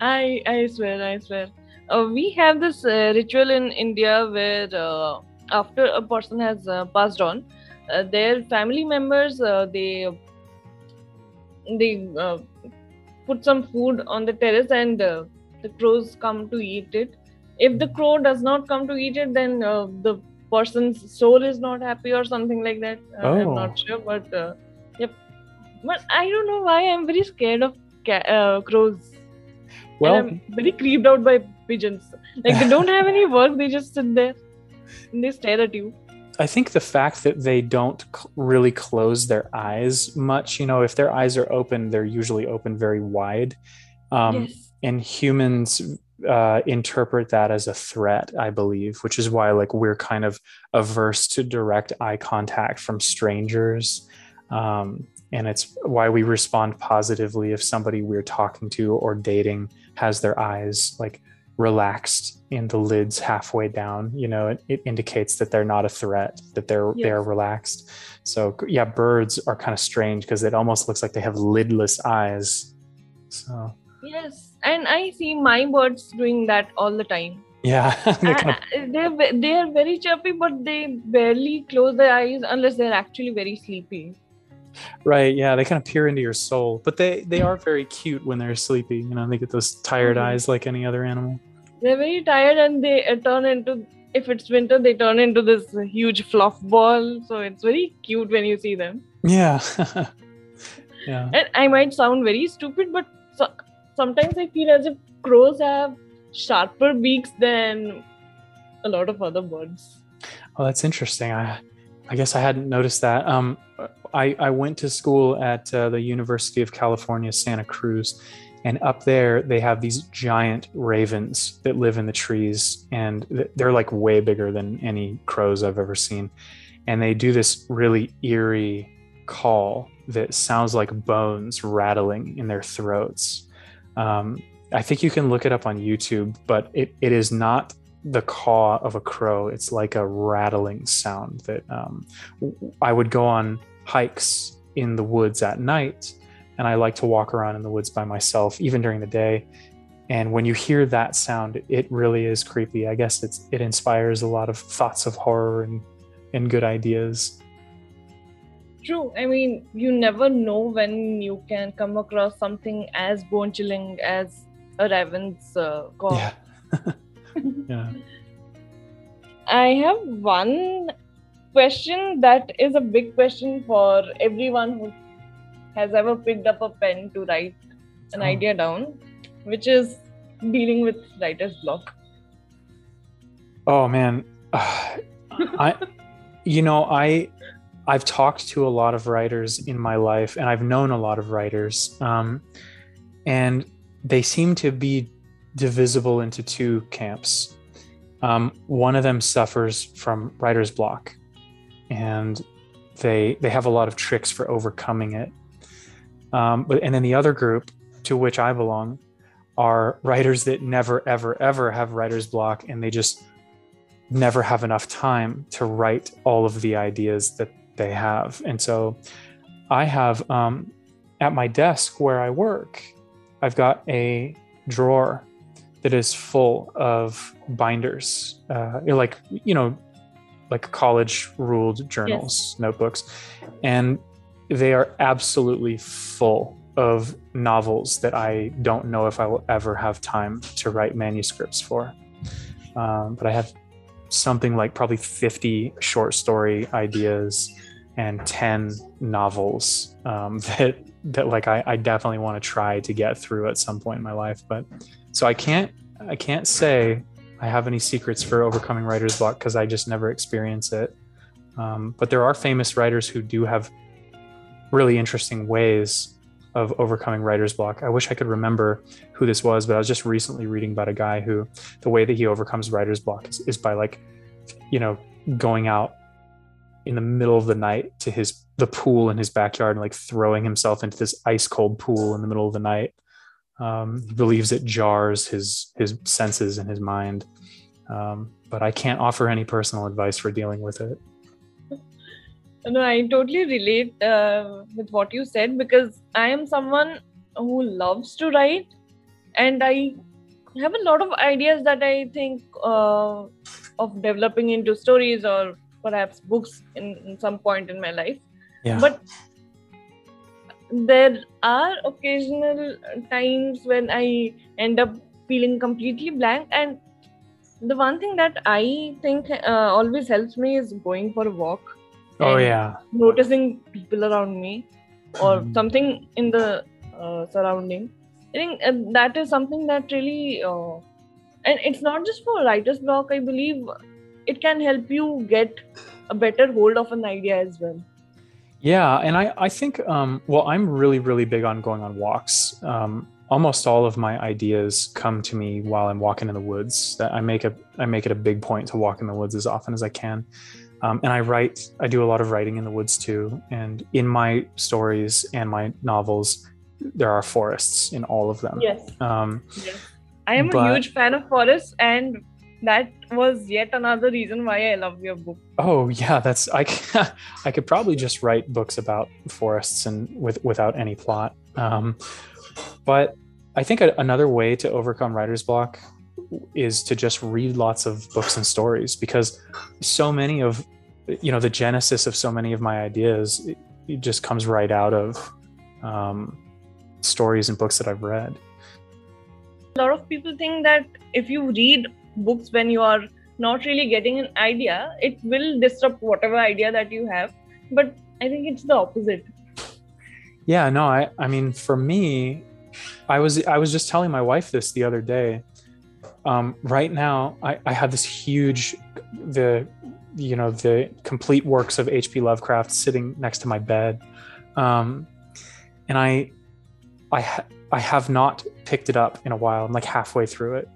i i swear i swear uh, we have this uh, ritual in india where uh, after a person has uh, passed on uh, their family members they they uh, put some food on the terrace and uh, the crows come to eat it if the crow does not come to eat it then uh, the person's soul is not happy or something like that oh. i'm not oh. sure but uh, yep but i don't know why i'm very scared of ca- uh, crows Well, and I'm very creeped out by pigeons. Like they don't have any work; they just sit there and they stare at you. I think the fact that they don't c- really close their eyes much, you know, if their eyes are open, they're usually open very wide. Um, yes. And humans uh, interpret that as a threat, I believe, which is why like we're kind of averse to direct eye contact from strangers. Um, and it's why we respond positively if somebody we're talking to or dating has their eyes like relaxed in the lids halfway down you know it, it indicates that they're not a threat that they're they're relaxed so yeah birds are kind of strange because it almost looks like they have lidless eyes so Yes, and I see my birds doing that all the time. yeah they kind of they're they are very chirpy, but they barely close their eyes unless they're actually very sleepy. Right yeah they kind of peer into your soul but they they are very cute when they're sleepy you know they get those tired Mhm. eyes like any other animal They're very tired and they uh, turn into. If it's winter, they turn into this huge fluff ball. So it's very cute when you see them. yeah <laughs> yeah And I might sound very stupid, but so, sometimes I feel as if crows have sharper beaks than a lot of other birds. Oh, that's interesting. I, I guess I hadn't noticed that. Um, I, I went to school at uh, the University of California, Santa Cruz, and up there they have these giant ravens that live in the trees, and they're like way bigger than any crows I've ever seen. And they do this really eerie call that sounds like bones rattling in their throats. Um, I think you can look it up on YouTube, but it, it is not the caw of a crow. It's like a rattling sound that um, I would go on hikes in the woods at night, and I like to walk around in the woods by myself, even during the day. And when you hear that sound, it really is creepy. I guess it's it inspires a lot of thoughts of horror and and good ideas. True. I mean, you never know when you can come across something as bone chilling as a raven's uh, call. Yeah. <laughs> yeah. <laughs> I have one question that is a big question for everyone who has ever picked up a pen to write an Oh. idea down, which is dealing with writer's block. Oh man, <sighs> I, you know, I, I've talked to a lot of writers in my life, and I've known a lot of writers, um, and they seem to be divisible into two camps. Um, one of them suffers from writer's block, and they they have a lot of tricks for overcoming it. Um, but and then the other group to which I belong are writers that never ever ever have writer's block, and they just never have enough time to write all of the ideas that they have. And so I have um, at my desk where I work, I've got a drawer that is full of binders, uh, like, you know, like college ruled journals, notebooks. And they are absolutely full of novels that I don't know if I will ever have time to write manuscripts for. Um, but I have something like probably 50 short story ideas and 10 novels um, <laughs> that that like I, I definitely want to try to get through at some point in my life but so i can't i can't say i have any secrets for overcoming writer's block because i just never experience it. Um, but there are famous writers who do have really interesting ways of overcoming writer's block. I wish i could remember who this was but i was just recently reading about a guy who the way that he overcomes writer's block is, is by like you know going out in the middle of the night to his the pool in his backyard and like throwing himself into this ice cold pool in the middle of the night um, he believes it jars his his senses and his mind. Um, but i can't offer any personal advice for dealing with it. <laughs> No, I totally relate uh, with what you said because I am someone who loves to write and I have a lot of ideas that I think uh, of developing into stories or perhaps books in, in some point in my life. yeah. But there are occasional times when I end up feeling completely blank and the one thing that I think uh, always helps me is going for a walk oh yeah noticing people around me or Mhm. something in the uh, surrounding I think uh, that is something that really, uh, and it's not just for writer's block. I believe it can help you get a better hold of an idea as well. Yeah, and I I think um, well I'm really really big on going on walks. Um, almost all of my ideas come to me while I'm walking in the woods. That I make a I make it a big point to walk in the woods as often as I can. Um, and I write. I do a lot of writing in the woods too. And in my stories and my novels, there are forests in all of them. Yes. Um, yes. I am but- a huge fan of forests, and that was yet another reason why I love your book. Oh yeah, that's I. <laughs> I could probably just write books about forests and with without any plot. Um, but I think a, another way to overcome writer's block is to just read lots of books and stories because so many of you know the genesis of so many of my ideas it, it just comes right out of um, stories and books that I've read. A lot of people think that if you read books when you are not really getting an idea, it will disrupt whatever idea that you have. But I think it's the opposite. Yeah, no, I I mean for me, I was I was just telling my wife this the other day. Um, right now, I, I have this huge the you know the complete works of H.P. Lovecraft sitting next to my bed, um, and I I ha- I have not picked it up in a while. I'm like halfway through it,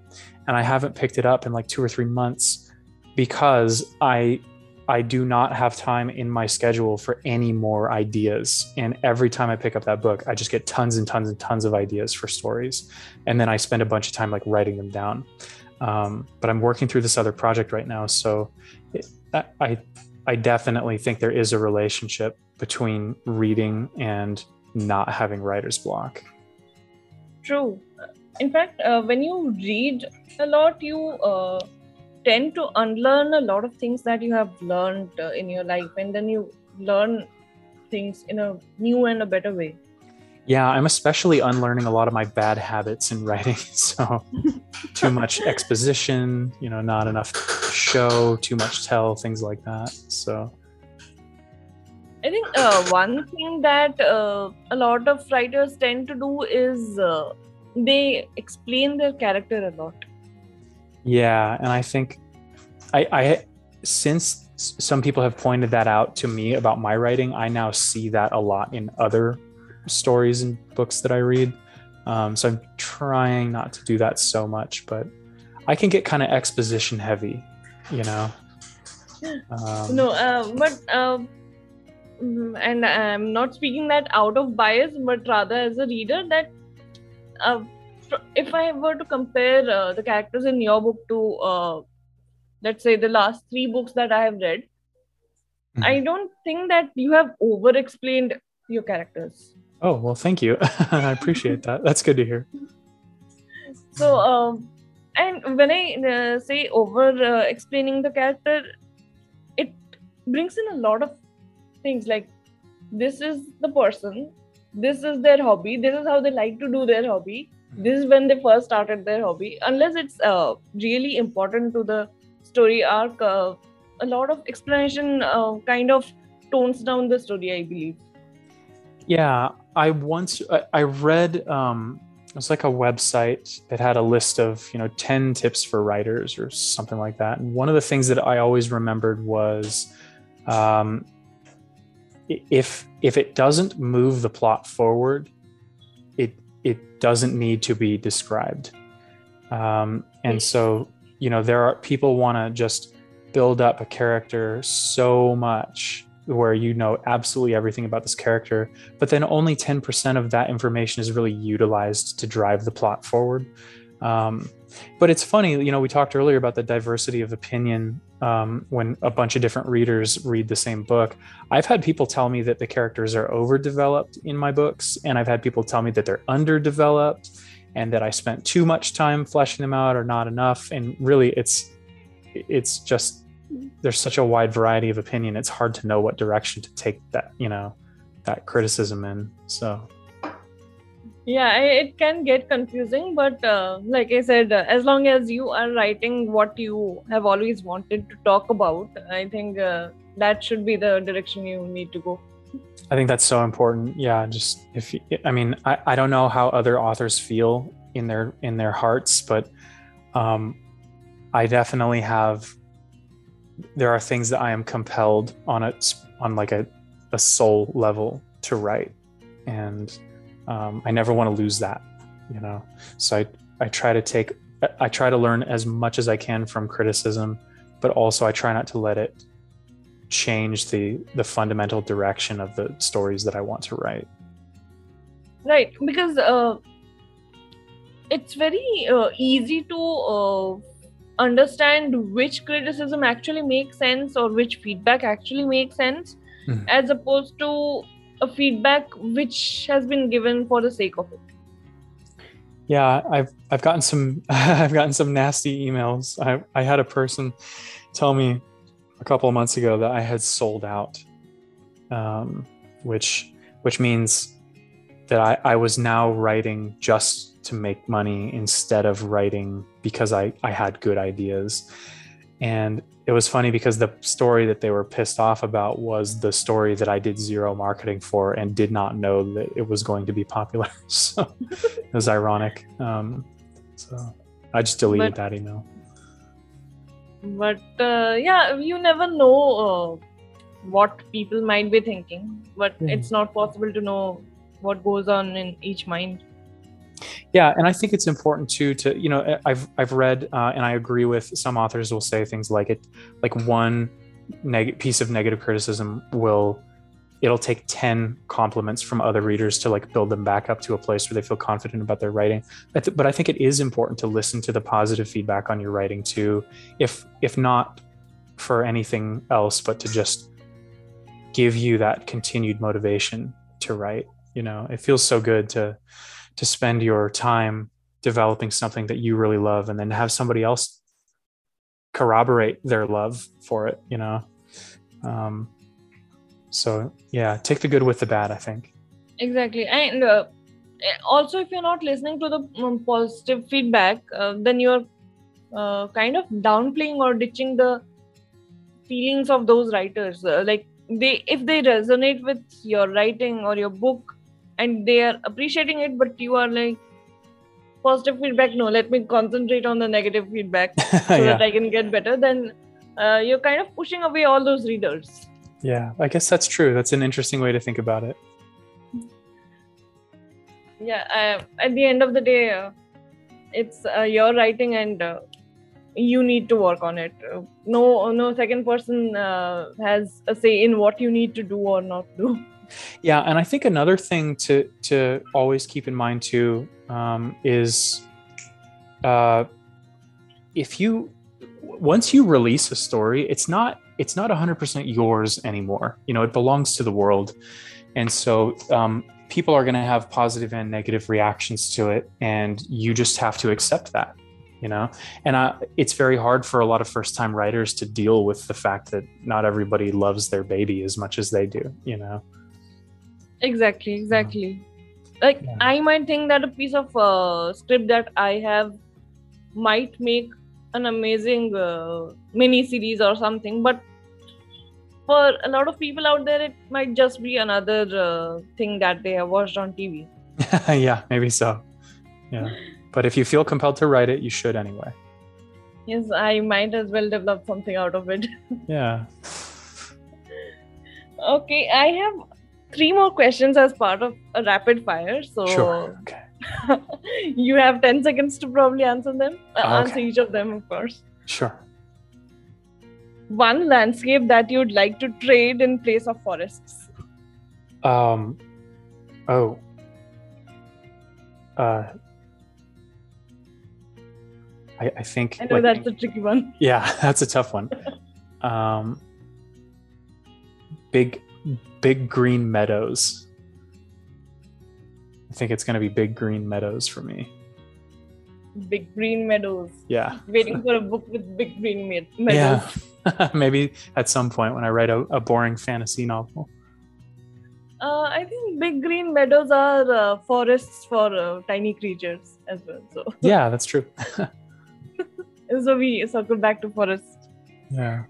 and I haven't picked it up in like two or three months because I I do not have time in my schedule for any more ideas. And every time I pick up that book, I just get tons and tons and tons of ideas for stories. And then I spend a bunch of time like writing them down. Um, but I'm working through this other project right now. So it, I, I definitely think there is a relationship between reading and not having writer's block. True. In fact, uh, when you read a lot, you uh, tend to unlearn a lot of things that you have learned uh, in your life, and then you learn things in a new and a better way. Yeah, I'm especially unlearning a lot of my bad habits in writing. <laughs> So, too much <laughs> exposition, you know, not enough show, too much tell, things like that. So, I think uh, one thing that uh, a lot of writers tend to do is uh, they explain their character a lot. yeah, and I think I, I since some people have pointed that out to me about my writing, I now see that a lot in other stories and books that I read. Um, so I'm trying not to do that so much, but I can get kind of exposition heavy, you know. <gasps> Um, no, uh, but uh, mm, and I'm not speaking that out of bias, but rather as a reader that uh, if I were to compare uh, the characters in your book to uh, let's say the last three books that I have read, Mhm. I don't think that you have over explained your characters. Oh, well, thank you. <laughs> I appreciate that. That's good to hear. So, um, and when I uh, say over uh, explaining the character, it brings in a lot of things like this is the person, this is their hobby, this is how they like to do their hobby, this is when they first started their hobby. Unless it's uh, really important to the story arc, uh, a lot of explanation uh, kind of tones down the story, I believe. Yeah, I once I, I read um it was like a website that had a list of, you know, 10 tips for writers or something like that. And one of the things that I always remembered was um if if it doesn't move the plot forward, it it doesn't need to be described. Um and so, you know, there are people want to just build up a character so much where you know absolutely everything about this character but then only 10% of that information is really utilized to drive the plot forward um, but it's funny you know we talked earlier about the diversity of opinion um, when a bunch of different readers read the same book. I've had people tell me that the characters are overdeveloped in my books and i've had people tell me that they're underdeveloped and that i spent too much time fleshing them out or not enough. And really it's it's just there's such a wide variety of opinion. It's hard to know what direction to take that you know that criticism in. So yeah it can get confusing but uh, like i said uh, as long as you are writing what you have always wanted to talk about i think uh, that should be the direction you need to go I think that's so important. Yeah, just if I mean, I, I don't know how other authors feel in their in their hearts, but um, I definitely have. There are things that I am compelled on a on like a a soul level to write, and um, I never want to lose that. You know, so I I try to take I try to learn as much as I can from criticism, but also I try not to let it change the the fundamental direction of the stories that I want to write. Right, because uh, it's very uh, easy to uh, understand which criticism actually makes sense or which feedback actually makes sense, Mhm. as opposed to a feedback which has been given for the sake of it. Yeah, I've I've gotten some <laughs> I've gotten some nasty emails. I I had a person tell me a couple of months ago that I had sold out, um, which which means that I, I was now writing just to make money instead of writing because I, I had good ideas. And it was funny because the story that they were pissed off about was the story that I did zero marketing for and did not know that it was going to be popular. <laughs> So it was ironic. Um, so I just deleted But- that email. But uh, yeah, you never know uh, what people might be thinking, but Mhm. it's not possible to know what goes on in each mind. Yeah, and I think it's important too to you know I've I've read uh, and I agree with some authors will say things like it like one neg- piece of negative criticism will it'll take 10 compliments from other readers to like build them back up to a place where they feel confident about their writing. I th- but i think it is important to listen to the positive feedback on your writing too if if not for anything else but to just give you that continued motivation to write you know? It feels so good to to spend your time developing something that you really love and then have somebody else corroborate their love for it you know? Um, so yeah take the good with the bad i think. Exactly, and uh, also if you're not listening to the um, positive feedback, uh, then you're uh, kind of downplaying or ditching the feelings of those writers. Uh, like they, if they resonate with your writing or your book, and they are appreciating it, but you are like positive feedback. No, let me concentrate on the negative feedback <laughs> so yeah that I can get better. Then uh, you're kind of pushing away all those readers. yeah i guess that's true that's an interesting way to think about it yeah uh, at the end of the day uh, it's uh, your writing and uh, you need to work on it uh, no no second person uh, has a say in what you need to do or not do <laughs> Yeah, and I think another thing to to always keep in mind too um, is uh, if you once you release a story, it's not it's not 100% yours anymore. You know, it belongs to the world, and so um, people are going to have positive and negative reactions to it, and you just have to accept that. You know, and uh, it's very hard for a lot of first time writers to deal with the fact that not everybody loves their baby as much as they do. You know. Exactly exactly like Yeah. i might think that a piece of uh, script that i have might make an amazing uh, mini series or something but for a lot of people out there it might just be another uh, thing that they have watched on tv <laughs> yeah, maybe so. Yeah. But if you feel compelled to write it, you should anyway. yes i might as well develop something out of it <laughs> Yeah. Okay, I have three more questions as part of a rapid fire. So Sure. Okay. <laughs> you have 10 seconds to probably answer them. Uh, Okay. Answer each of them, of course. Sure. One landscape that you'd like to trade in place of forests. Um oh. Uh I, I think I know like- that's a tricky one. yeah, <laughs> that's a tough one. <laughs> Um big big green meadows. I think it's gonna be big green meadows for me. Big green meadows. Yeah. Waiting for a book with big green me- meadows. Yeah. <laughs> Maybe at some point when I write a, a boring fantasy novel. Uh, I think big green meadows are uh, forests for uh, tiny creatures as well. So, <laughs> Yeah, that's true. <laughs> so we circle back to forest. Yeah.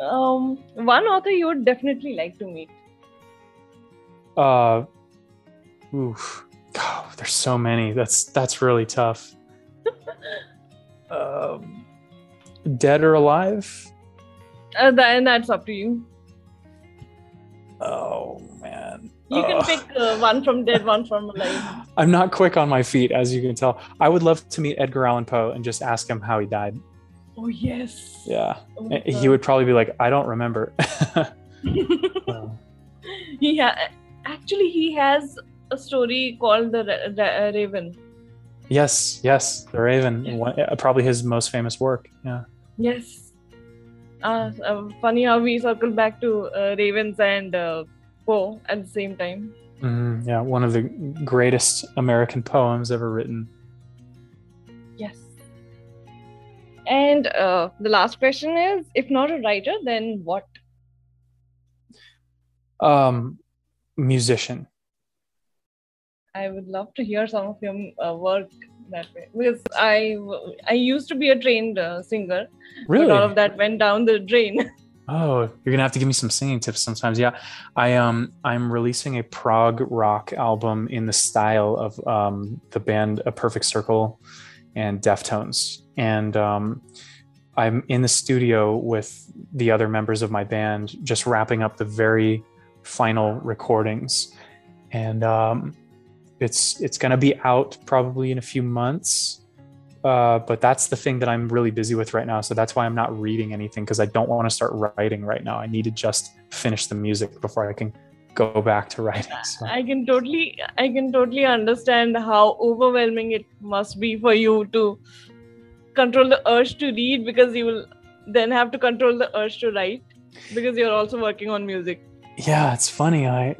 Um, one author you would definitely like to meet. Uh, oof. God, there's so many. That's that's really tough. <laughs> um, dead or alive? Uh, that, and that's up to you. Oh man. You can Ugh. pick uh, one from dead, one from alive. <laughs> I'm not quick on my feet, as you can tell. I would love to meet Edgar Allan Poe and just ask him how he died. Oh yes. Yeah, Oh he would probably be like, "I don't remember." <laughs> He ha- actually he has a story called the Ra- Ra- Raven. yes, yes, The Raven, Yeah. one, uh, probably his most famous work. Yeah. Yes. Uh, uh, funny how we circle back to uh, Ravens and uh, Poe at the same time. Mhm, yeah, one of the greatest American poems ever written. Yes. And uh, the last question is if not a writer, then what? Um, musician. I would love to hear some of your uh, work that way because I I used to be a trained uh, singer, Really? but all of that went down the drain. <laughs> Oh, you're gonna have to give me some singing tips sometimes. Yeah, I um I'm releasing a prog rock album in the style of um the band A Perfect Circle and Deftones, and um I'm in the studio with the other members of my band, just wrapping up the very final recordings, and um it's it's gonna be out probably in a few months uh, but that's the thing that I'm really busy with right now. So that's why I'm not reading anything because I don't want to start writing right now. I need to just finish the music before I can go back to writing. <laughs> So, I can totally I can totally understand how overwhelming it must be for you to control the urge to read because you will then have to control the urge to write because you're also working on music. Yeah, it's funny. I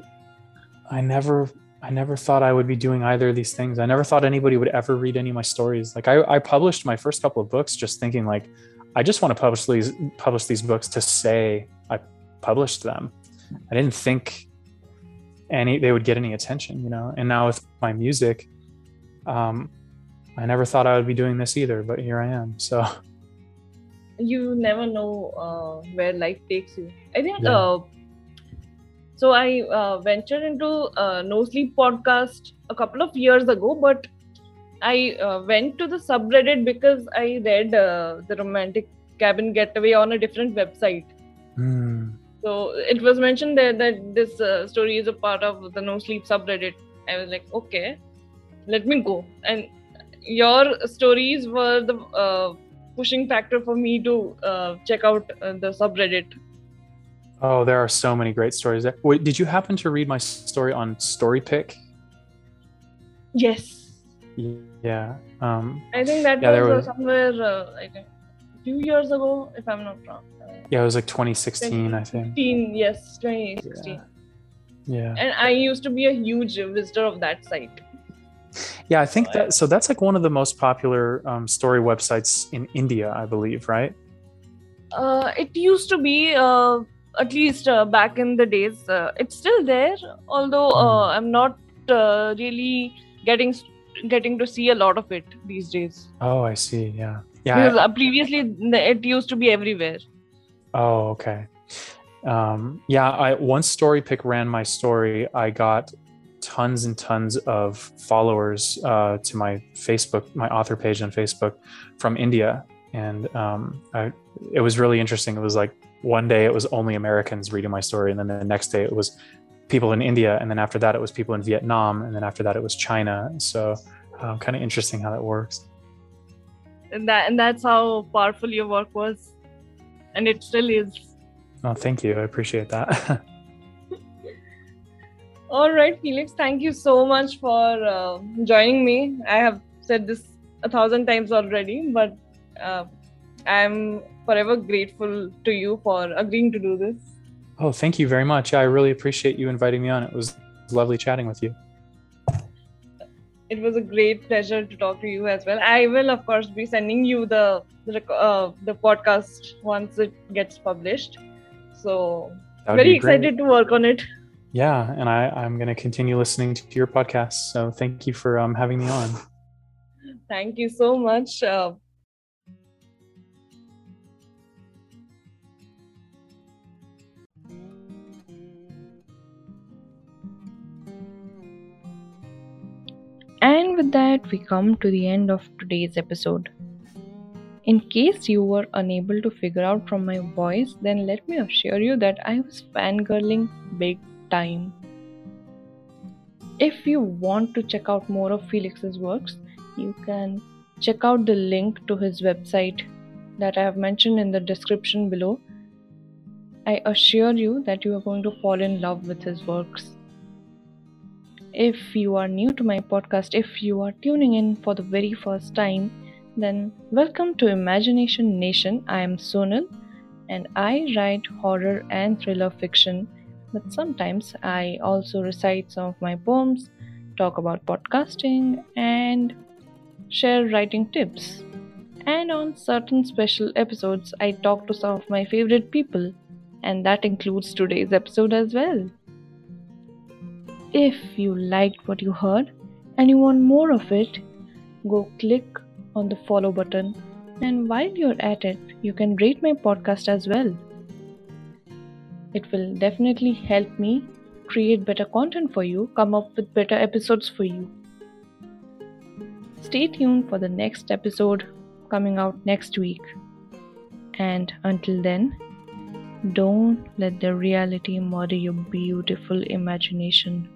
I never I never thought I would be doing either of these things. I never thought anybody would ever read any of my stories. Like I, I published my first couple of books just thinking like I just want to publish these publish these books to say I published them. I didn't think any they would get any attention, you know. And now with my music, um, I never thought I would be doing this either, but here I am. So You never know uh, where life takes you. I think Yeah. uh, so. I uh, ventured into uh, No Sleep podcast a couple of years ago, but I uh, went to the subreddit because I read uh, the romantic cabin getaway on a different website. hmm, So it was mentioned there that this uh, story is a part of the No Sleep subreddit. I was like, okay, let me go. And your stories were the uh, pushing factor for me to uh, check out uh, the subreddit. Oh, there are so many great stories there. Wait, did you happen to read my story on StoryPick? Yes, Yeah. Um, I think that Yeah, was, was- somewhere uh, think a few years ago, if I'm not wrong. Yeah, it was like 2016, I think. 2016, yes, 2016. Yeah. And I used to be a huge visitor of that site. Yeah, I think that so that's like one of the most popular um, story websites in India, I believe, right? Uh, it used to be, uh, at least uh, back in the days. Uh, it's still there, although uh, Hmm. I'm not uh, really getting getting to see a lot of it these days. Oh, I see. Yeah. Yeah. Because I- uh, previously it used to be everywhere. oh, okay. Um, yeah, I once StoryPick ran my story. I got tons and tons of followers uh, to my Facebook, my author page on Facebook from India, and um, I, it was really interesting. It was like one day it was only Americans reading my story, and then the next day it was people in India, and then after that it was people in Vietnam, and then after that it was China. So, um, kind of interesting how that works. And that and that's how powerful your work was. And it still is. Oh, thank you. I appreciate that. <laughs> All right, Felix, thank you so much for uh, joining me. I have said this a thousand times already, but uh, I'm forever grateful to you for agreeing to do this. oh, thank you very much. I really appreciate you inviting me on. It was lovely chatting with you. It was a great pleasure to talk to you as well. I will, of course, be sending you the the, uh, the podcast once it gets published. So very excited to work on it. Yeah, and I, I'm going to continue listening to your podcast. So thank you for um, having me on. Thank you so much. Uh, with that, we come to the end of today's episode. In case you were unable to figure out from my voice, then let me assure you that I was fangirling big time. If you want to check out more of Felix's works, you can check out the link to his website that I have mentioned in the description below. I assure you that you are going to fall in love with his works. If you are new to my podcast, if you are tuning in for the very first time, then welcome to Imagination Nation. I am Sonal and I write horror and thriller fiction, but sometimes I also recite some of my poems, talk about podcasting, and share writing tips. And on certain special episodes, I talk to some of my favorite people, and that includes today's episode as well. If you liked what you heard and you want more of it, go click on the follow button. And while you're at it, you can rate my podcast as well. It will definitely help me create better content for you, come up with better episodes for you. Stay tuned for the next episode coming out next week. And until then, don't let the reality murder your beautiful imagination.